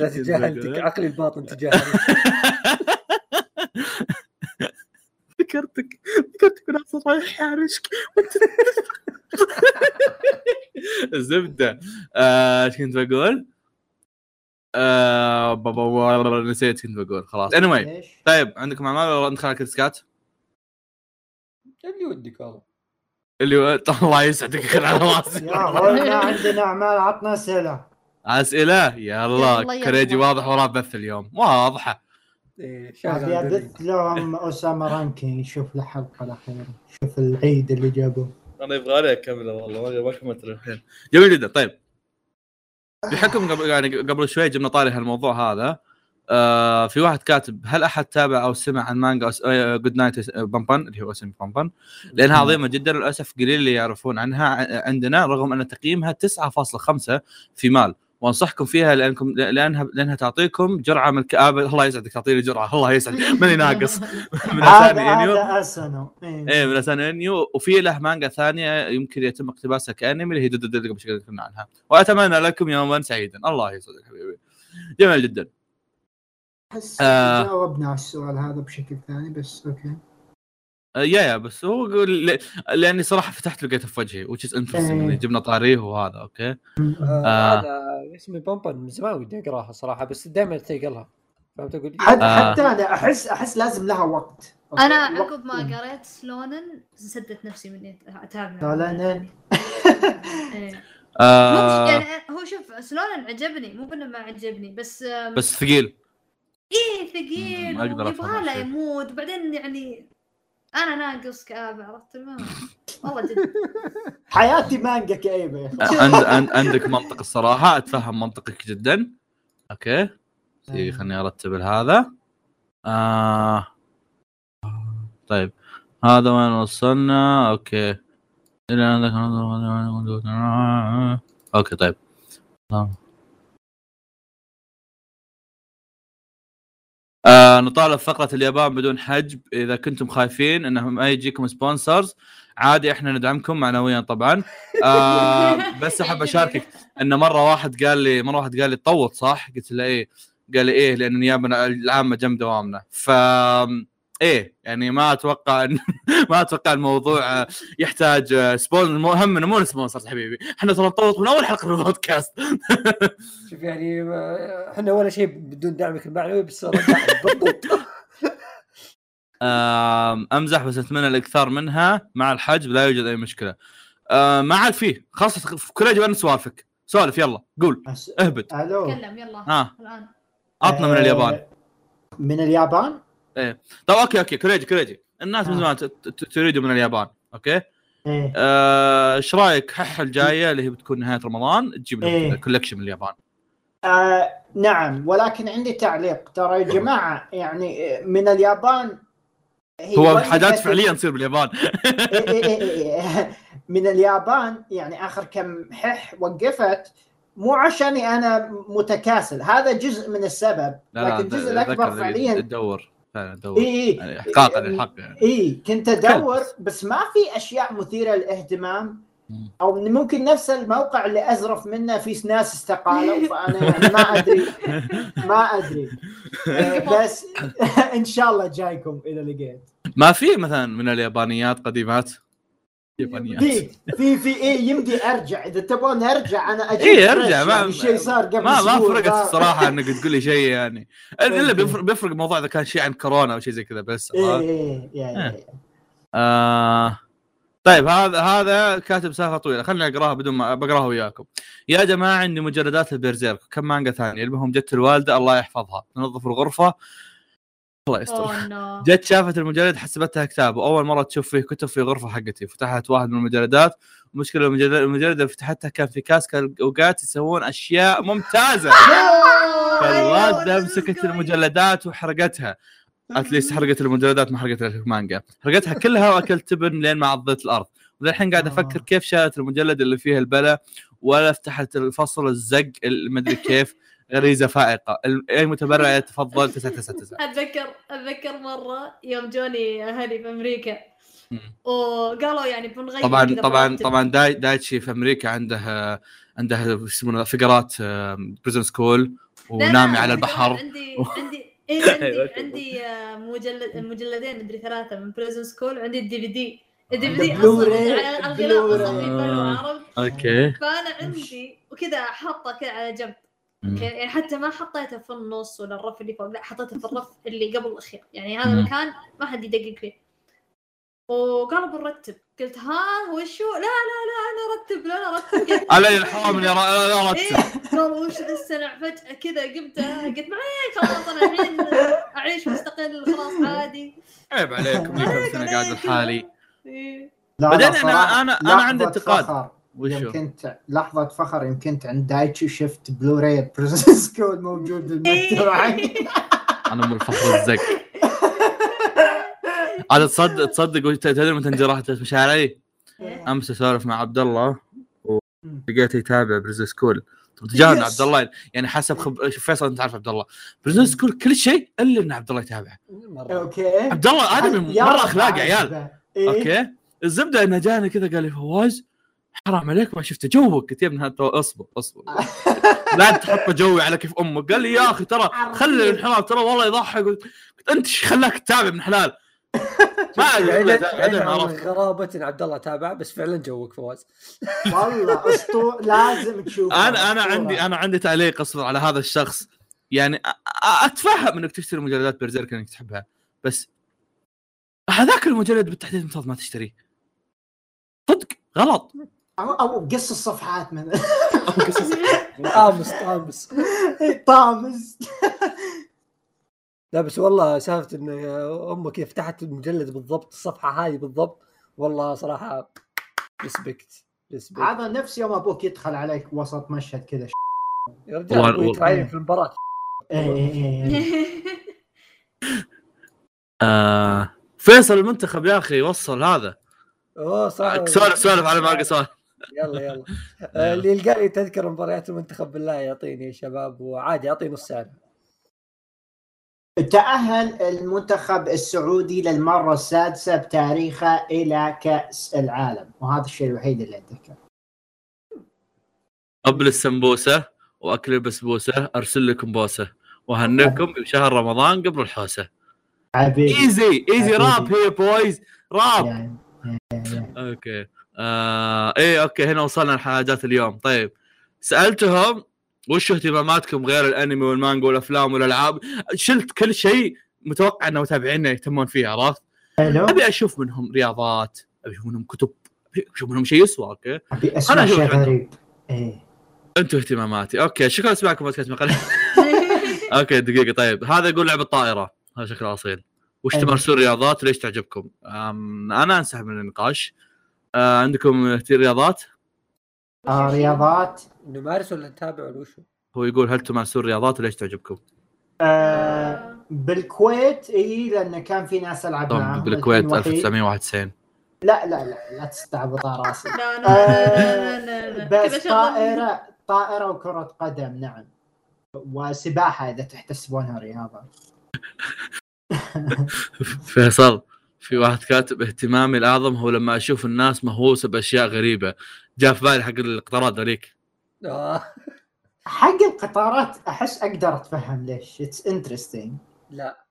S1: لا تجاهلتك. عقلي الباطن تجاهلك.
S3: ذكرتك ذكرتك وأنا رايح يحرشك الزبده آه، إيش كنت بقول؟ آه، نسيت كنت بقول خلاص. anyway
S4: إيش؟
S3: طيب عندكم أعمال ولا ندخل على الكريسكات؟
S1: اللي ودك والله.
S3: اللي (laughs) الله يسعدك خل على راسي.
S4: يا ولنا عندنا أعمال عطنا أسئلة.
S3: أسئلة؟ يلا. كريجي واضح وراه بث اليوم. واضحة.
S1: إيه شغل
S4: ابث لهم Ousama Ranking يشوف له حلقه الاخيره شوف العيد اللي جابوه
S3: أنا يبغى لي اكمله والله ما- كملت الحين جميل جدا. طيب. بحكم قبل يعني قبل شوي جبنا طاري هالموضوع هذا آه في واحد كاتب هل أحد تابع أو سمع عن مانجا Goodnight Punpun اللي هو Oyasumi Punpun لأنها عظيمة جدا للأسف قليل اللي يعرفون عنها عندنا رغم أن تقييمها 9.5 في MAL. وانصحكم فيها لانكم لانها لأنها تعطيكم جرعة من الكابه الله يسعدك تعطيني جرعة الله يسعدك. ماني (laughs) ناقص. من
S4: هذا
S3: أسانو إنيو.
S4: هذا أسانو.
S3: إيه من أسانو إنيو. وفي له مانجا ثانية يمكن يتم اقتباسها كأنمي اللي هي Dead Dead قبل شوي تكلمنا عنها. وأتمنى لكم يوما سعيدا. الله يسعدك حبيبي. جميل جدا.
S4: احس
S3: آه.
S4: جاوبنا على السؤال هذا بشكل ثاني بس
S3: okay. yeah yeah بس هو يقول ل- لأني صراحة فتحت لقيته في وجهي which is interesting
S4: إيه.
S3: إني جبنا طاريه وهذا أوكي
S1: آه،
S3: آه.
S1: هذا اسمي بومبن من زمان ودي أقراها صراحة بس دائما تلقى فهمت أقول
S4: حتى
S3: آه.
S4: حتى أنا احس أحس لازم لها وقت أنا
S2: عقب ما قريت سلونن سدت نفسي من أتابع
S4: سلونن. (laughs)
S2: إيه.
S3: آه
S2: مو- يعني هو شوف سلونن عجبني مو بانه ما عجبني بس
S3: بس ثقيل
S2: إيه ثقيل ويبغى له. يموت وبعدين يعني أنا ناقص كآبة عرفت والله جد. (laughs)
S4: حياتي مانجا كئيبه يا أخي
S3: عند عند عندك منطق الصراحة. أتفهم منطقك جدا. okay. دقيقة، خليني أرتب هذا. آه. طيب. هذا وين وصلنا؟ okay. إلى عندك. okay طيب. آه نطالب فقرة اليابان بدون حجب إذا كنتم خايفين أنه ما يجيكم sponsors عادي إحنا ندعمكم معنويا طبعا. آه (laughs) بس أحب أشاركك إن مرة واحد قال لي مرة واحد قال لي تطوط صح؟ قلت له إيه؟ قال لي إيه؟ لأن نيابنا العامة جنب دوامنا. ف إيه يعني ما أتوقع ان (laughs) ما أتوقع الموضوع آه، يحتاج آه، spon- المهم إنه مو sponsor حبيبي. إحنا ترى نطوط من أول حلقة في البودكاست. (laughs)
S1: شوف يعني آه، إحنا ولا شيء بدون دعمك المعنوي بس بالضبط. (laughs)
S3: أمزح بس أتمنى الإكثار منها. مع الحجب لا يوجد أي مشكلة. ما عاد فيه. خاصه في كل جبنا سوالفك سولف يلا قول. اهبط.
S4: ألو.
S2: تكلم يلا.
S3: ها.
S2: الآن.
S3: عطنا من اليابان.
S4: من اليابان؟
S3: طيب أوكي أوكي. كريجي كريجي الناس من
S4: آه.
S3: زمان ت- ت- تريدوا من اليابان. أوكي؟
S4: إيه.
S3: آه، إيش رأيك؟ حح الجاية اللي هي بتكون نهاية رمضان تجيب
S4: إيه.
S3: لك كولكشن من اليابان.
S4: آه نعم. ولكن عندي تعليق. ترى يا جماعة يعني من اليابان هي
S3: هو حاجات فعليا تصير باليابان.
S4: إيه إيه إيه إيه. (laughs) من اليابان يعني آخر كم حح وقفت مو عشاني أنا متكاسل. هذا جزء من السبب
S3: لا
S4: لكن الجزء
S3: الأكبر
S4: فعليا
S3: تدور تدور
S4: اي اي
S3: يعني احقاقا للحق يعني.
S4: اي كنت
S3: أدور.
S4: بس ما في أشياء مثيرة للاهتمام. أو ممكن نفس الموقع اللي أزرف منه في ناس استقالوا فأنا يعني ما أدري. (laughs) ما أدري. آه، بس (laughs) إن شاء الله جايكم اذا لقيت.
S3: ما في مثلا من اليابانيات قديمات؟ يابانيات
S4: في في في إيه يمدي أرجع. إذا تبغون أرجع أنا أجيب
S3: إيه، أرجع، ما-
S4: يعني شيء صار قبل
S3: ما ما فرقت الصراحة (laughs) إنك تقول لي شيء يعني.
S4: إلا.
S3: بيفرق بيفرق الموضوع إذا كان شيء عن كورونا أو شيء زي كذا بس عرفت؟
S4: إيه يا- يا- يا.
S3: آه. طيب هذا هذا كاتب سالفه طويلة. خليني أقرأها بدون ما بقرأها وياكم. يا جماعة عندي مجلدات البيرزيرك كم مانجا ثانية؟ المهم جت الوالدة الله يحفظها. تنظف الغرفة. الله يستر (laughs) جت شافت المجلد حسبتها كتاب وأول مرة تشوف فيه كتب في غرفة حقتي فتحت واحد من المجلدات. المشكلة المجلد المجلد اللي فتحتها كان في كاسكا اوقات يسوون أشياء ممتازة. (laughs) فالوالده مسكت المجلدات وحرقتها. اتليست حرقت المجلدات ما حرقت المانجا حرقتها كلها وأكلت تبن لين ما عضيت الأرض. وللحين قاعد
S4: أفكر.
S3: كيف شالت المجلد اللي فيه البلا ولا فتحت الفصل الزق المدري كيف. غريزة فائقة. أي متبرع يتفضل. 999 (laughs)
S2: اتذكر أتذكر مرة يوم جوني أهلي في
S3: أمريكا.
S2: وقالوا يعني بنغير
S3: طبعا طبعا. طبعا داي دايتشي في أمريكا عنده عنده يسمونه فقرات
S2: Prison School
S3: ونامي على البحر.
S2: عندي عندي إيه (laughs) عندي عندي آه، مجلد مجلدين مدري ثلاثة من Prison School وعندي ال DVD
S4: ال
S2: DVD
S4: Blu-ray،
S2: الغلاف
S4: أصلا.
S2: في عرفت؟
S3: okay.
S2: فأنا عندي وكذا حاطة كذا على جنب؟ يعني حتى ما حطيته في النص ولا الرف اللي فوق لا حطيته في الرف (laughs) اللي قبل الأخير. يعني هذا. المكان ما حد يدقق فيه. وقالوا بنرتب قلت ها وشو؟ لا لا لا أنا أرتب لا أنا أرتب. (laughs)
S3: علي الحرام يا را- يا رتب
S2: إيه قالوا وش السنع فجأة كذا قمت قلت ما عليك خلاص أنا الحين أعيش مستقل خلاص (laughs) عادي.
S3: عيب عليكم لي كم سنه قاعد لحالي
S2: إيه.
S4: لا،
S3: بعدين
S4: صراحة
S3: أنا- أنا عندي انتقاد. وشو؟
S4: كنت لحظة فخر يوم كنت عند دايتشي شفت Blu-ray Prison School موجود بالمكتبة عندي (laughs)
S3: أنا من الفخر الزق عاد تصدق تصدق تدري متى انجرحت مشاعري
S2: إيه.
S3: أمس أسولف مع عبد الله ولقيته يتابع Prison School تجاهل. عبد الله يعني حسب خب... شوف فيصل أنت عارف عبد الله Prison School كل شيء إلا إن عبد الله يتابعه
S1: مرة.
S4: okay.
S3: عبد الله ادمي
S4: مرة
S3: اخلاق عيال.
S4: إيه؟
S3: okay؟ الزبدة إنه جاني كذا قال لي فواز حرام عليك ما شفت جوك. قلت يا ابن هذا اصبر اصبر. لا تحط جوي على كيف أمك. قال لي يا أخي ترى خلي الانحراف ترى والله يضحك. قلت أنت إيش خلاك تتابع ابن حلال؟ (laughs) ما بعدين
S1: عن
S3: عرفت.
S1: غرابة إن عبد الله تابع بس فعلا جوك فواز. (laughs)
S4: والله اسطور لازم تشوفه.
S3: أنا
S4: أنا.
S3: عندي أنا عندي تعليق أصبر على هذا الشخص. يعني أتفهم إنك تشتري مجلدات بيرزيرك إنك تحبها بس هذاك المجلد بالتحديد المفترض ما تشتريه. صدق غلط.
S4: أو أو قص الصفحات من (laughs)
S1: طامس طامس.
S4: طامس.
S1: لا بس والله سالفة إن أمك كيف فتحت المجلد بالضبط الصفحة هذه بالضبط. والله صراحة ريسبكت ريسبكت
S4: هذا نفس يوم أبوك يدخل عليك وسط مشهد كذا.
S1: يا رجال يتراين في المباراة.
S4: إيه إيه إيه (laughs)
S3: آه فيصل المنتخب يا أخي وصل هذا.
S1: أوه صح.
S3: سولف سولف على ما سؤال.
S1: يلا (laughs) يلا. اللي يلقاني تذكر مباريات المنتخب بالله يعطيني يا شباب وعادي يعطيني نص ساعة.
S4: تأهل المنتخب السعودي للمرة السادسة بتاريخه إلى كأس العالم وهذا الشيء الوحيد اللي أتذكره.
S3: قبل السمبوسه وأكل البسبوسة أرسل لكم بوسة. وهنكم بشهر رمضان قبل الحوسة.
S4: حبيبي.
S3: easy easy
S4: حبيبي.
S3: rap. hey boys rap
S4: يعني
S3: okay. آه إيه okay هنا وصلنا لحاجات اليوم. طيب سألتهم وش اهتماماتكم غير الأنمي والمانجا والأفلام والألعاب؟ شلت كل شيء متوقع ان متابعينا يهتمون فيه عرفت؟ أبي أشوف منهم رياضات أبي أشوف منهم كتب أبي أشوف منهم شيء يسوى
S4: okay؟
S3: أنا أشوف
S4: شيء. غريب. إيه.
S3: أنتم اهتماماتي. okay شكرا أسمعكم بودكاست مقال (laughs) okay دقيقة. طيب هذا يقول لعبة طائره هذا شكله أصيل. وش. تمارسون رياضات؟ ليش تعجبكم؟ أنا أنسحب من النقاش. آه عندكم رياضات؟
S4: آه رياضات
S1: نمارس ولا نتابع ولا وشو؟
S3: هو يقول هل تمارسون رياضات وليش تعجبكم؟
S4: آه بالكويت إي لأن كان في ناس العب
S3: طبعا
S4: معاهم
S3: بالكويت
S4: الحين وحيد.
S3: 1991
S4: لا لا لا لا تستعبط راسي
S2: لا لا لا
S4: آه،
S2: لا لا
S4: بس طائرة طائرة وكرة قدم نعم وسباحة إذا تحتسبونها رياضة (laughs)
S3: فيصل في واحد كاتب اهتمامي الأعظم هو لما أشوف الناس مهووسة بأشياء غريبة. جاء في بالي حق القطارات ذوليك.
S1: آه.
S4: حق القطارات أحس أقدر أتفهم ليش. it's interesting
S1: لا.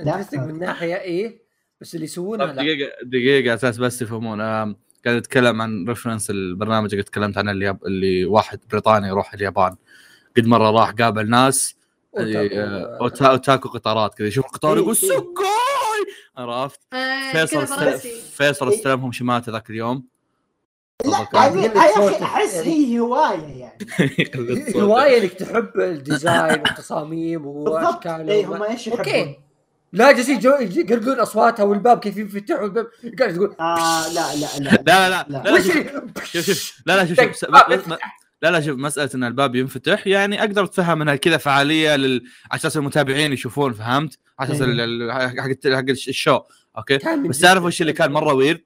S1: interesting من ناحية إيه؟ بس اللي يسوونها لا.
S3: دقيقة دقيقة على أساس بس يفهمون. آم، كان يتكلم عن reference البرنامج اللي تكلمت عنه اللي, اللي واحد بريطاني يروح اليابان. قد مرة راح قابل ناس
S1: أوتاكو.
S3: آه، أوتاكو قطارات كذا. يشوف القطار
S4: إيه،
S3: يقول
S4: إيه.
S3: عرفت
S2: آه،
S3: فيصل. فيصل
S4: إيه.
S3: استلمهم شماته ذاك اليوم
S4: لا. يعني يا. أخي أحس هي هواية يعني. (laughs)
S1: هواية إنك تحب ال design
S4: والتصاميم
S1: واشكال
S4: إيه هم يحبون
S1: okay لا جالسين جو- يقلقون اصواتها والباب كيف ينفتح والباب قاعد تقول
S4: آه لا لا لا
S3: لا لا لا
S4: لا.
S3: لا, لا
S1: وش
S3: شوف شوف شوف لا لا شوف شوف لا لا شوف مسألة إن الباب ينفتح يعني أقدر أتفهم إنها كذا فعالية لل... على أساس المتابعين يشوفون فهمت؟ على أساس
S4: إيه.
S3: حق حق ال
S1: show okay
S3: بس تعرف وش اللي كان مرة ويرد؟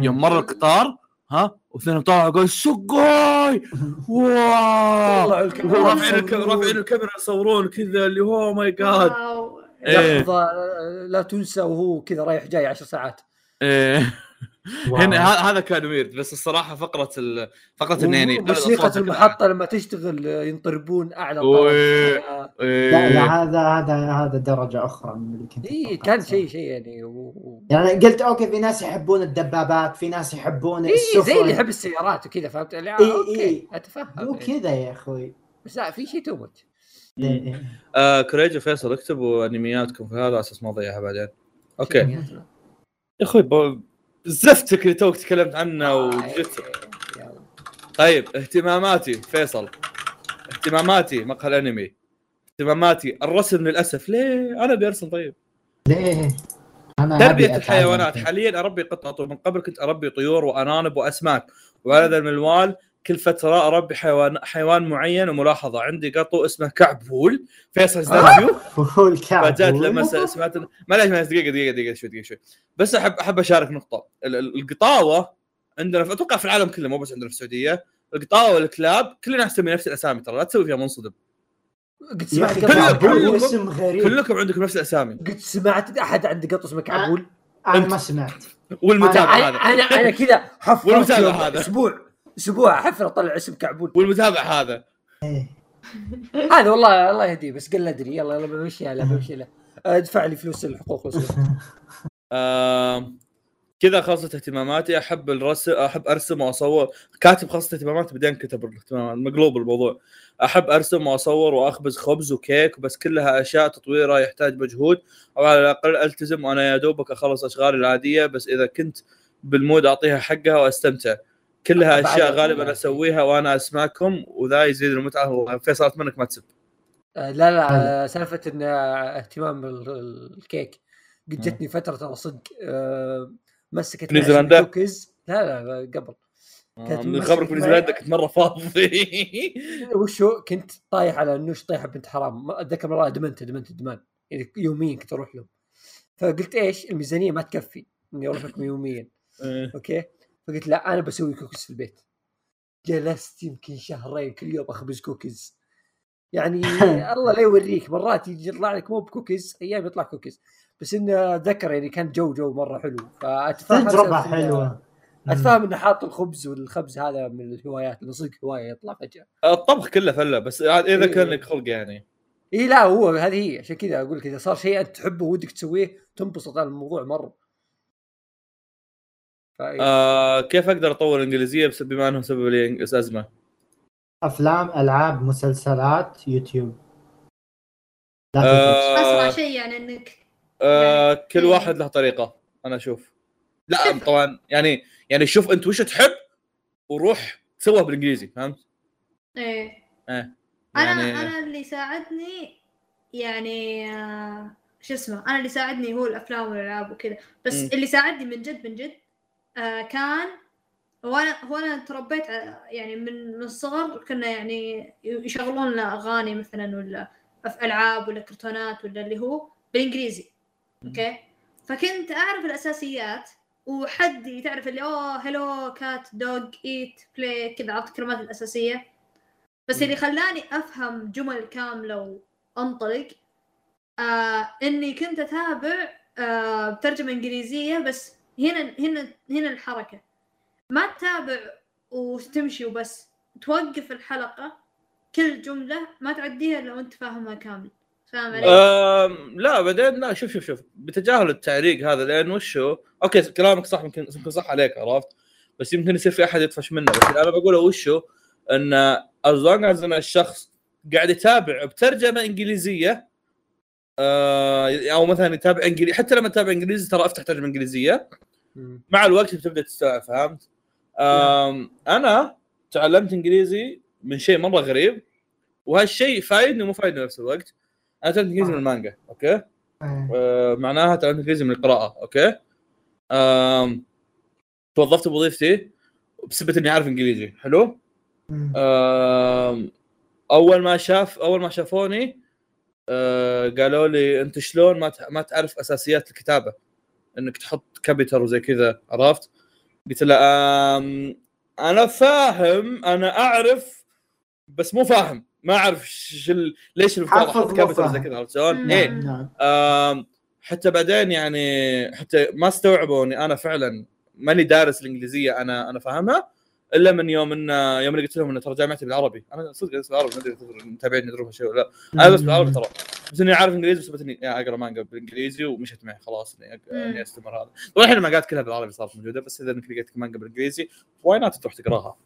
S3: يوم مر القطار ها واثنين طلعوا يقول سقاي (laughs) واو رافعين الكاميرا رافعين الكاميرا يصورون كذا اللي هو ماي جاد. إيه.
S1: لحظة لا تنسى وهو كذا رايح جاي عشر ساعات
S3: إيه. هنا ه- هذا كان ويرد بس الصراحة فقرة ال... فقرة انه يعني
S1: موسيقى المحطة لما تشتغل ينطربون أعلى.
S4: لا لا. هذا هذا هذا درجة أخرى من اللي كنت
S1: اي كان. شيء شيء يعني و...
S4: يعني قلت أوكي في ناس يحبون الدبابات في ناس يحبون
S1: اي
S4: السفن
S1: زي اللي يحب السيارات وكذا فهمت لا
S4: إيه،
S1: أوكي
S4: إيه.
S1: أتفهم
S4: مو. كذا يا أخوي
S1: بس لا في شيء too much
S4: إيه، إيه.
S3: آه كريج وفيصل اكتبوا أنمياتكم في هذا على أساس ما أضيعها بعدين أوكي يا أخوي ب- زفتك اللي توك تكلمت عنه وجدت طيب اهتماماتي فيصل. اهتماماتي مقهى الانمي. اهتماماتي الرسم للأسف. ليه؟ أنا برسم طيب.
S4: ليه؟
S3: تربية
S4: أتعلم.
S3: الحيوانات. حاليا أربي قطط ومن قبل كنت أربي طيور وارانب وأسماك. وعلى ذا المنوال كل فترة أربي حيوان حيوان معين وملاحظة. عندي قطو اسمه كعبول فيصل ازداد
S4: فول (laughs) كعب
S3: فجأت لما س- سمعت معليش معليش دقيقة دقيقة دقيقة شوي دقيقة شوي. بس أحب أحب أشارك نقطة. ال- ال- القطاوة عندنا في أتوقع في العالم كله مو بس عندنا في السعودية. القطاوة والكلاب كلنا نسمي نفس الأسامي ترى لا تسوي فيها منصدم.
S1: قد سمعت
S3: كله-
S4: اسم غريب.
S3: كلكم عندكم نفس الأسامي.
S1: قد سمعت أحد عنده قط اسمه كعبول
S4: أنا ما سمعت.
S3: والمتابع هذا.
S1: أنا أنا كذا (laughs) حفظت
S3: والمتابع هذا.
S1: أسبوع. أسبوع حفر اطلع اسم كعبول
S3: والمتابع هذا.
S4: إيه.
S1: هذا والله الله يهديه بس قال أدري يلا يلا بمشيها له بمشي له ادفع لي فلوس الحقوق
S3: كذا خلصت اهتماماتي. أحب الرسم أحب أرسم وأصور. كاتب خلصت اهتماماتي بعدين كتب الاهتمامات. مقلوب الموضوع. أحب أرسم وأصور وأخبز خبز وكيك بس كلها أشياء تطويرها يحتاج مجهود. أو على الأقل ألتزم وأنا يا دوبك أخلص أشغالي العادية بس إذا كنت بال mood أعطيها حقها وأستمتع. كلها
S1: أشياء
S3: غالبا
S1: يعني.
S3: أسويها وأنا أسمعكم وذا يزيد المتعة فيصل اتمنى ما تسب.
S1: آه، لا لا آه، سالفة إن آه، اهتمام بالكيك قد جتني فترة ترى صدق مسكت
S3: نيوزيلندا؟
S1: كوكيز. لا لا قبل. كانت
S3: من خبرك من نيوزيلندا كنت مرة فاضي. (laughs)
S1: وشو كنت طايح على انه طيحه بنت حرام. أتذكر مرة ادمنت ادمنت ادمان يعني يوميا كنت أروح لهم. فقلت إيش؟ الميزانية ما تكفي. إني أروح لكم يوميا. (laughs) أوكي؟ فقلت لا أنا بسوي كوكيز في البيت. جلست يمكن شهرين كل يوم أخبز كوكيز. يعني (laughs) الله لا يوريك مرات يجي يطلع لك مو بكوكيز أيام يطلع كوكيز. بس إنه أتذكر يعني كان جو جو مرة حلو. فاتفهم سالفة إنه-
S4: حلوة.
S1: اتفهم إنه حاط الخبز والخبز هذا من الهوايات اللي صدق هواية يطلع فجأة.
S3: الطبخ كله فلة بس إذا
S1: إيه.
S3: كان لك خلق يعني.
S1: اي لا هو هذه هي. عشان كذا أقول لك إذا صار شيء أنت تحبه ودك تسويه تنبسط على الموضوع مرة.
S3: آه كيف أقدر أطور الانجليزيه بما أنه سبب لي أزمة
S4: أفلام ألعاب مسلسلات يوتيوب لا
S3: آه.
S2: اسرع شيء يعني انك
S3: آه كل
S2: إيه.
S3: واحد له طريقة أنا أشوف لا طبعا يعني يعني شوف أنت وش تحب وروح سوها بالإنجليزي فهمت؟
S2: إيه
S3: إيه
S2: أنا
S3: يعني
S2: أنا اللي ساعدني يعني آه، شو اسمه أنا اللي ساعدني هو الأفلام والألعاب وكذا بس
S3: مم.
S2: اللي ساعدني من جد من جد كان هو أنا هو أنا تربيت على- يعني من من الصغر كنا يعني يشغلون لنا أغاني مثلا ولا ألعاب ولا كرتونات ولا اللي هو بالإنجليزي. أوكي؟ فكنت أعرف الأساسيات وحد تعرف اللي أوه hello cat dog eat play كذا عرفت الكلمات الأساسية. بس اللي خلاني أفهم جمل كاملة وأنطلق آه إني كنت أتابع آه بترجمه إنجليزية بس هنا هنا هنا الحركة. ما تتابع وتمشي وبس. توقف الحلقة كل جملة ما تعديها إلا وأنت فاهمها كامل. فاهم علي؟
S3: لا بعدين لا شوف شوف شوف. بتجاهل التعريق هذا لأن وشو؟ أوكي كلامك صح يمكن يمكن صح عليك عرفت؟ بس يمكن يصير في أحد يطفش منه. بس أنا بقوله وشو؟ إن as long as الشخص قاعد يتابع بترجمة إنجليزية أو مثلا يتابع انجليزي حتى لما تتابع إنجليزي ترى أفتح ترجمة
S1: إنجليزية.
S3: مع الوقت بتبدأ تستوعب فهمت؟ أنا تعلمت إنجليزي من شيء مرة غريب وهالشيء فايدني ومو فايدني بنفس الوقت أنا تعلمت إنجليزي من المانجا أوكي؟
S4: إيه.
S3: آه معناها تعلمت إنجليزي من القراءة أوكي؟ آم توظفت بوظيفتي بسبب إني اعرف إنجليزي حلو؟ آم، أول ما شاف أول ما شافوني آه، قالوا لي أنت شلون ما ت- ما تعرف أساسيات الكتابة إنك تحط capital وزي كذا عرفت؟ قلت له أنا فاهم أنا أعرف بس مو فاهم ما أعرف ش ال- ليش المفترض
S4: حافظ
S3: أحط
S4: فاهم.
S3: زي كذا عرفت شلون؟ إيه
S4: نعم
S3: آم، حتى بعدين يعني حتى ما استوعبوا إني أنا فعلا ماني دارس الإنجليزية أنا أنا فاهمها إلا من يوم ان يوم اللي قلت لهم ان ترى جامعتي بالعربي. أنا صدق ادرس بالعربي ما أدري إذا المتابعين يدرون هالشيء ولا لا. أنا ادرس بالعربي ترى. بس إني عارف إنجليزي بس اني أقرأ مانجا بالإنجليزي ومشت معي خلاص.
S2: إني.
S3: إني أستمر هذا. طبعا الحين المانجات كلها بالعربي صارت موجودة بس إذا إنك لقيت مانجا بالإنجليزي why not تروح تقراها؟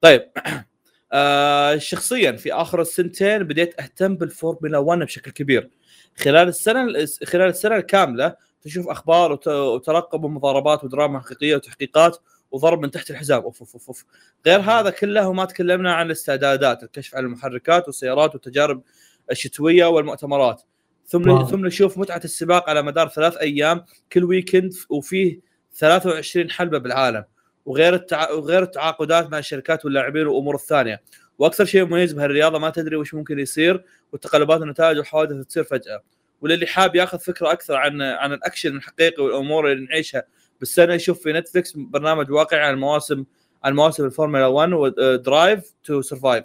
S3: طيب. (clears throat) آه شخصيا في آخر السنتين بديت أهتم بالفورمولا 1 بشكل كبير. خلال السنة خلال السنة الكاملة تشوف أخبار وت- وترقب ومضاربات ودراما حقيقية وتحقيقات وضرب من تحت الحزام. أوف أوف أوف. غير هذا كله ما تكلمنا عن الاستعدادات الكشف عن المحركات والسيارات والتجارب الشتوية والمؤتمرات. ثم
S4: wow.
S3: ثم نشوف متعة السباق على مدار ثلاث أيام كل weekend وفيه 23 حلبة بالعالم. وغير التع... وغير التعاقدات مع الشركات واللاعبين والأمور الثانية. وأكثر شيء مميز بهالرياضة ما تدري وش ممكن يصير والتقلبات والنتائج والحوادث تصير فجأة. وللي حاب ياخذ فكرة أكثر عن عن الأكشن الحقيقي والأمور اللي نعيشها بالسنه يشوف في نتفلكس برنامج واقعي عن المواسم عن مواسم الفورمولا 1 و Drive to Survive.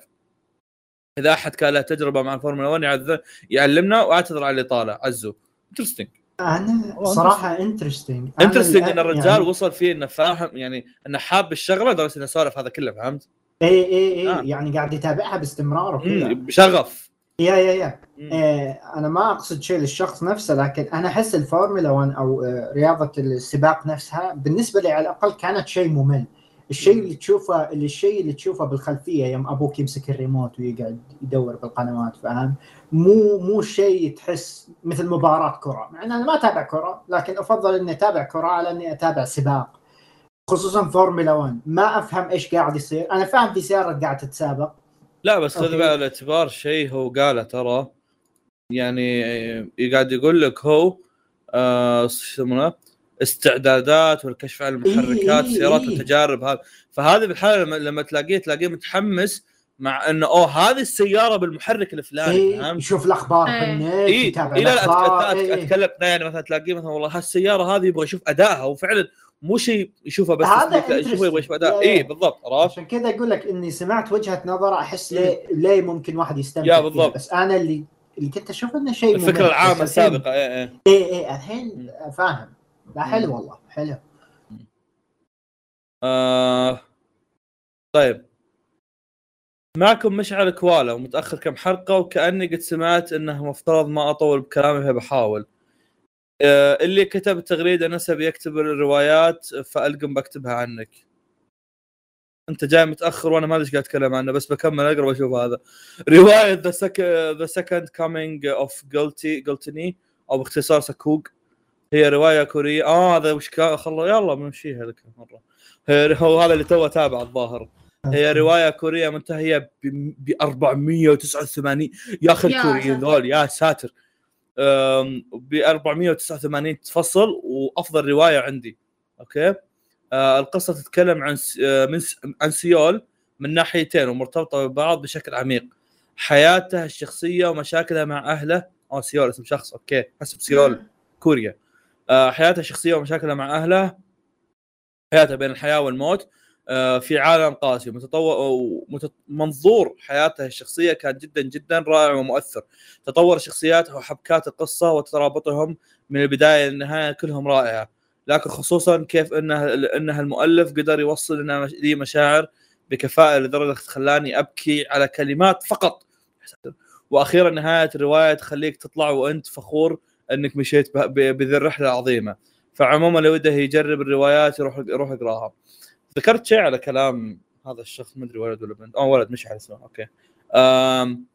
S3: اذا احد كان له تجربة مع الفورمولا 1 يعذ- يعلمنا واعتذر على اللي طالع عزو.
S4: interesting
S3: أنا
S4: صراحة interesting
S3: interesting إن الرجال
S4: يعني
S3: وصل فيه إنه فاهم يعني إنه حاب الشغلة لدرجة إنه سولف هذا كله فهمت؟
S4: اي اي اي
S3: آه.
S4: يعني قاعد يتابعها باستمرار وكذا.
S3: بشغف.
S4: yeah
S3: yeah
S4: yeah. أنا ما أقصد شيء للشخص نفسه لكن أنا أحس الفورمولا 1 أو آه، رياضة السباق نفسها بالنسبة لي على الأقل كانت شيء ممل. الشيء. اللي تشوفه اللي الشيء اللي تشوفه بالخلفية يوم أبوك يمسك الريموت ويقعد يدور بالقنوات فاهم؟ مو مو شيء تحس مثل مباراة كرة. مع إن أنا ما أتابع كرة لكن أفضل إني أتابع كرة على إني أتابع سباق. خصوصا فورمولا 1 ما أفهم إيش قاعد يصير. أنا فاهم في سيارة قاعد تتسابق.
S3: لا بس خذ
S4: أوكي.
S3: بعين الاعتبار شيء هو قاله ترى. يعني قاعد يقول لك هو آه شو يسمونه استعدادات والكشف عن المحركات
S4: إيه،
S3: السيارات
S4: إيه.
S3: والتجارب هذا فهذه بالحالة لما, لما تلاقيه تلاقيه متحمس مع إنه أوه هذه السيارة بالمحرك الفلاني
S4: إيه
S3: فهمت؟
S4: يشوف الأخبار
S2: إيه.
S4: بالنت
S3: اي
S4: يتابع
S3: إيه لا لا
S4: إيه، إيه.
S3: أتكلم يعني مثلا تلاقيه مثلا والله هالسيارة هذه يبغى يشوف أدائها وفعلا مو شيء يشوفه بس
S4: هذا
S3: يشوفه يبغى يشوف. أداء
S4: يا-
S3: اي. بالضبط عرفت؟
S4: عشان كذا أقول لك إني سمعت وجهة نظره أحس ليه ليه ممكن واحد يستمتع
S3: يا
S4: فيها
S3: بالضبط.
S4: بس أنا اللي اللي كنت أشوف إنه شيء
S3: الفكرة
S4: العامة
S3: السابقة اي اي
S4: إيه إيه الحين فاهم. لا حلو. والله حلو.
S3: آه... طيب. معكم مشعل كوالا ومتأخر كم حلقة وكأني قد سمعت إنه مفترض ما أطول بكلامي فبحاول آه اللي كتب التغريدة نسب يكتب الروايات فألقم بكتبها عنك. أنت جاي متأخر وأنا ما أدري إيش قاعد أتكلم عنه بس بكمل أقرأ وأشوف هذا. رواية the sec- The Second Coming of Glutty Gluttony أو باختصار SCOG. هي رواية كورية. آه هذا وش كان خلص يلا بنمشيها لك مره هي- هو هذا اللي تو تابع الظاهر. هي رواية كورية منتهية ب 489 يا
S2: أخي
S3: الكوريين. ذول يا ساتر. ب 489 فصل وأفضل رواية عندي. okay? القصة تتكلم عن س- آه، من عن سيول من ناحيتين ومرتبطة ببعض بشكل عميق. حياته الشخصية ومشاكلها مع أهله. آه سيول اسم شخص okay. حسب سيول كوريا. آه، حياته الشخصية ومشاكلها مع أهله. حياته بين الحياة والموت. آه، في عالم قاسي. متطور منظور حياته الشخصية كان جدا جدا رائع ومؤثر. تطور الشخصيات وحبكات القصة وترابطهم من البداية للنهاية كلهم رائعة. لكن خصوصا كيف إنه انها المؤلف قدر يوصل لنا لي مشاعر بكفاءة لدرجة خلاني أبكي على كلمات فقط. وأخيرا نهاية الرواية تخليك تطلع وأنت فخور إنك مشيت بذي الرحلة العظيمة. فعموما لو وده يجرب الروايات يروح يروح يقراها. ذكرت شيء على كلام هذا الشخص؟ ما أدري ولد ولا بنت. آه ولد مشعل اسمه. Okay. أم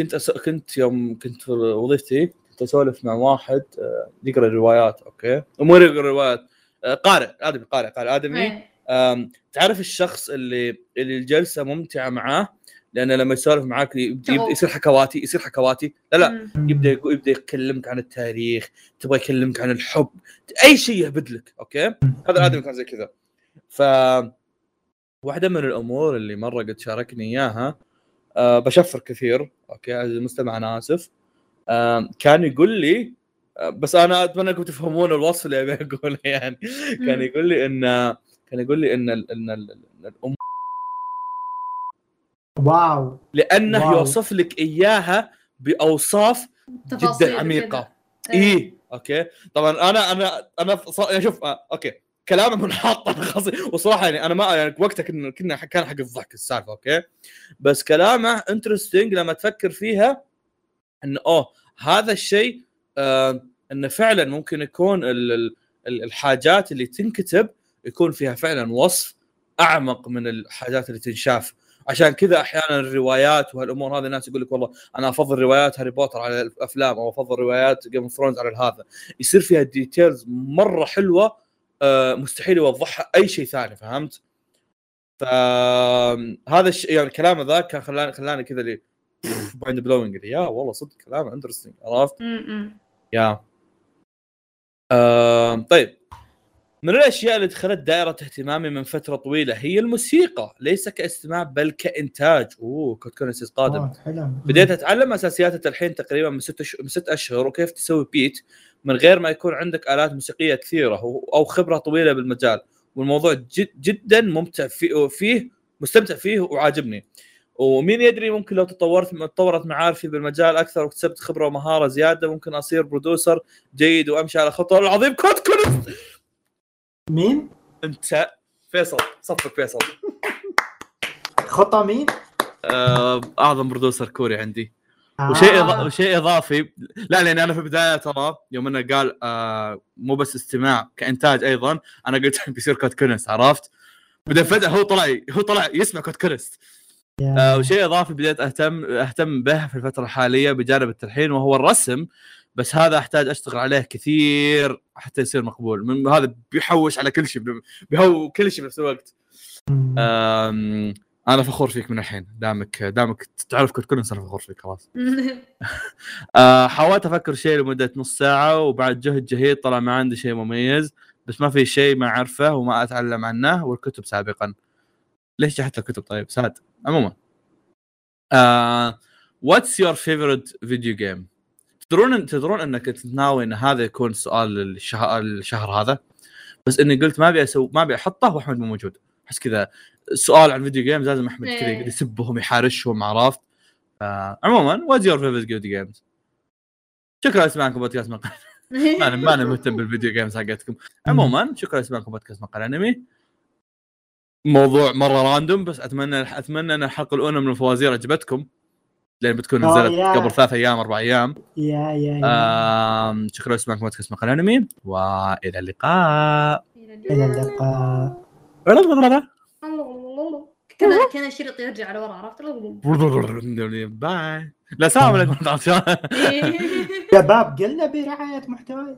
S3: كنت أس... كنت يوم كنت في وظيفتي. كنت اسولف مع واحد آه، يقرا روايات okay? مو يقرا روايات آه، قارئ آدمي قارئ قارئ آدمي.
S2: إيه.
S3: تعرف الشخص اللي اللي الجلسة ممتعة معاه؟ لأنه لما يسولف معاك يبدا. يصير حكواتي يصير حكواتي. لا لا. يبدأ يبدأ يكلمك عن التاريخ تبغى يكلمك عن الحب أي شيء يهبد لك okay? هذا الادمي كان زي كذا. ف واحدة من الأمور اللي مرة قد شاركني إياها أه بشفر كثير okay? المستمع أنا آسف. كان يقول لي بس أنا أتمنى أنكم تفهمون الوصف اللي أبي أقوله (laughs) يعني. كان. يقول لي إن كان يقول لي إن ال- إن ال- إن الأم
S4: واو.
S3: لأنه
S4: واو.
S3: يوصف لك إياها
S2: بأوصاف
S3: جدا
S2: عميقة.
S3: اي Okay. طبعا أنا أنا أنا شوف آه، okay. كلامه منحط أنا (laughs) خلاص وصراحة يعني أنا ما يعني وقتها كنا كنا كان حق الضحك السالفة okay. بس كلامه interesting لما تفكر فيها انه أوه هذا الشيء آه انه فعلا ممكن يكون ال- ال- ال- الحاجات اللي تنكتب يكون فيها فعلا وصف أعمق من الحاجات اللي تنشاف عشان كذا أحيانا الروايات وهالأمور هذه الناس يقول لك والله أنا أفضل روايات هاري بوتر على الأفلام أو أفضل روايات Game of Thrones على هذا يصير فيها details مرة حلوة آه، مستحيل يوضحها أي شيء ثاني فهمت؟ فهذا الشيء يعني كلامه ذاك كان خلاني خلاني كذا اللي mind blowing yeah والله صدق كلامه interesting عرفت؟ Yeah آه طيب. من الأشياء اللي دخلت دائرة اهتمامي من فترة طويلة هي الموسيقى ليس كاستماع بل كإنتاج. أوه Code Kunst قادم. بديت أتعلم أساسيات التلحين تقريبا من ست أش... من ست أشهر وكيف تسوي beat من غير ما يكون عندك آلات موسيقية كثيرة و- أو خبرة طويلة بالمجال. والموضوع جد جدا ممتع فيه, فيه مستمتع فيه وعاجبني. ومين يدري ممكن لو تطورت تطورت معارفي بالمجال أكثر واكتسبت خبرة ومهارة زيادة ممكن أصير producer جيد وأمشي على خطوة العظيم Code Kunst
S4: مين؟
S3: أنت فيصل صفك فيصل
S4: خطة مين؟
S3: آه، أعظم producer كوري عندي
S4: آه.
S3: وشيء إض... وشيء إضافي لا لاني أنا في البداية ترى يوم إنه قال آه مو بس استماع كإنتاج أيضا أنا قلت (laughs) بيصير Code Kunst عرفت؟ بعدين فجأة هو طلع هو طلع يسمع Code Kunst
S4: يا-
S3: آه وشيء إضافي بديت اهتم أهتم به في الفترة الحالية بجانب التلحين وهو الرسم بس هذا أحتاج أشتغل عليه كثير حتى يصير مقبول. من هذا بيحوش على كل شيء بيهو كل شيء بنفس الوقت. أنا فخور فيك من الحين. دامك دامك تعرف كنت كل أنا فخور فيك خلاص. (laughs) آه، حاولت أفكر شيء لمدة نص ساعة وبعد جهد جهيد طلع ما عندي شيء مميز بس ما في شيء ما أعرفه وما أتعلم عنه والكتب سابقا. ليش جحدت الكتب طيب؟ Sad عموما. What's your favorite video game تدرون تدرون إنك كنت ناوي إن هذا يكون سؤال الشهر, الشهر هذا؟ بس إني قلت ما أبي أسوي ما أبي أحطه وأحمد مو موجود. أحس كذا سؤال عن video games لازم أحمد كذا
S2: إيه.
S3: يسبهم يحارشهم عرفت؟ آه، عموما what's your favorite video games شكرا لسماعكم بودكاست مقال. (laughs) ما أنا ما أنا مهتم بال video games حقتكم. عموما شكرا لسماعكم بودكاست مقال أنمي. موضوع مرة random بس أتمنى أتمنى إن الحلقة الأولى من الفوازير عجبتكم لأن بتكون
S4: آه،
S3: نزلت
S4: yeah.
S3: قبل ثلاث أيام أربع أيام.
S4: يا يا يا.
S3: آم، شكرا لسماعكم بودكاست مقال أنمي وإلى اللقاء.
S4: إلى اللقاء.
S2: كان كان الشريط يرجع لورا عرفت؟
S3: باي لا السلام عليكم. (laughs) (laughs)
S4: شباب قلنا برعاية محتوى.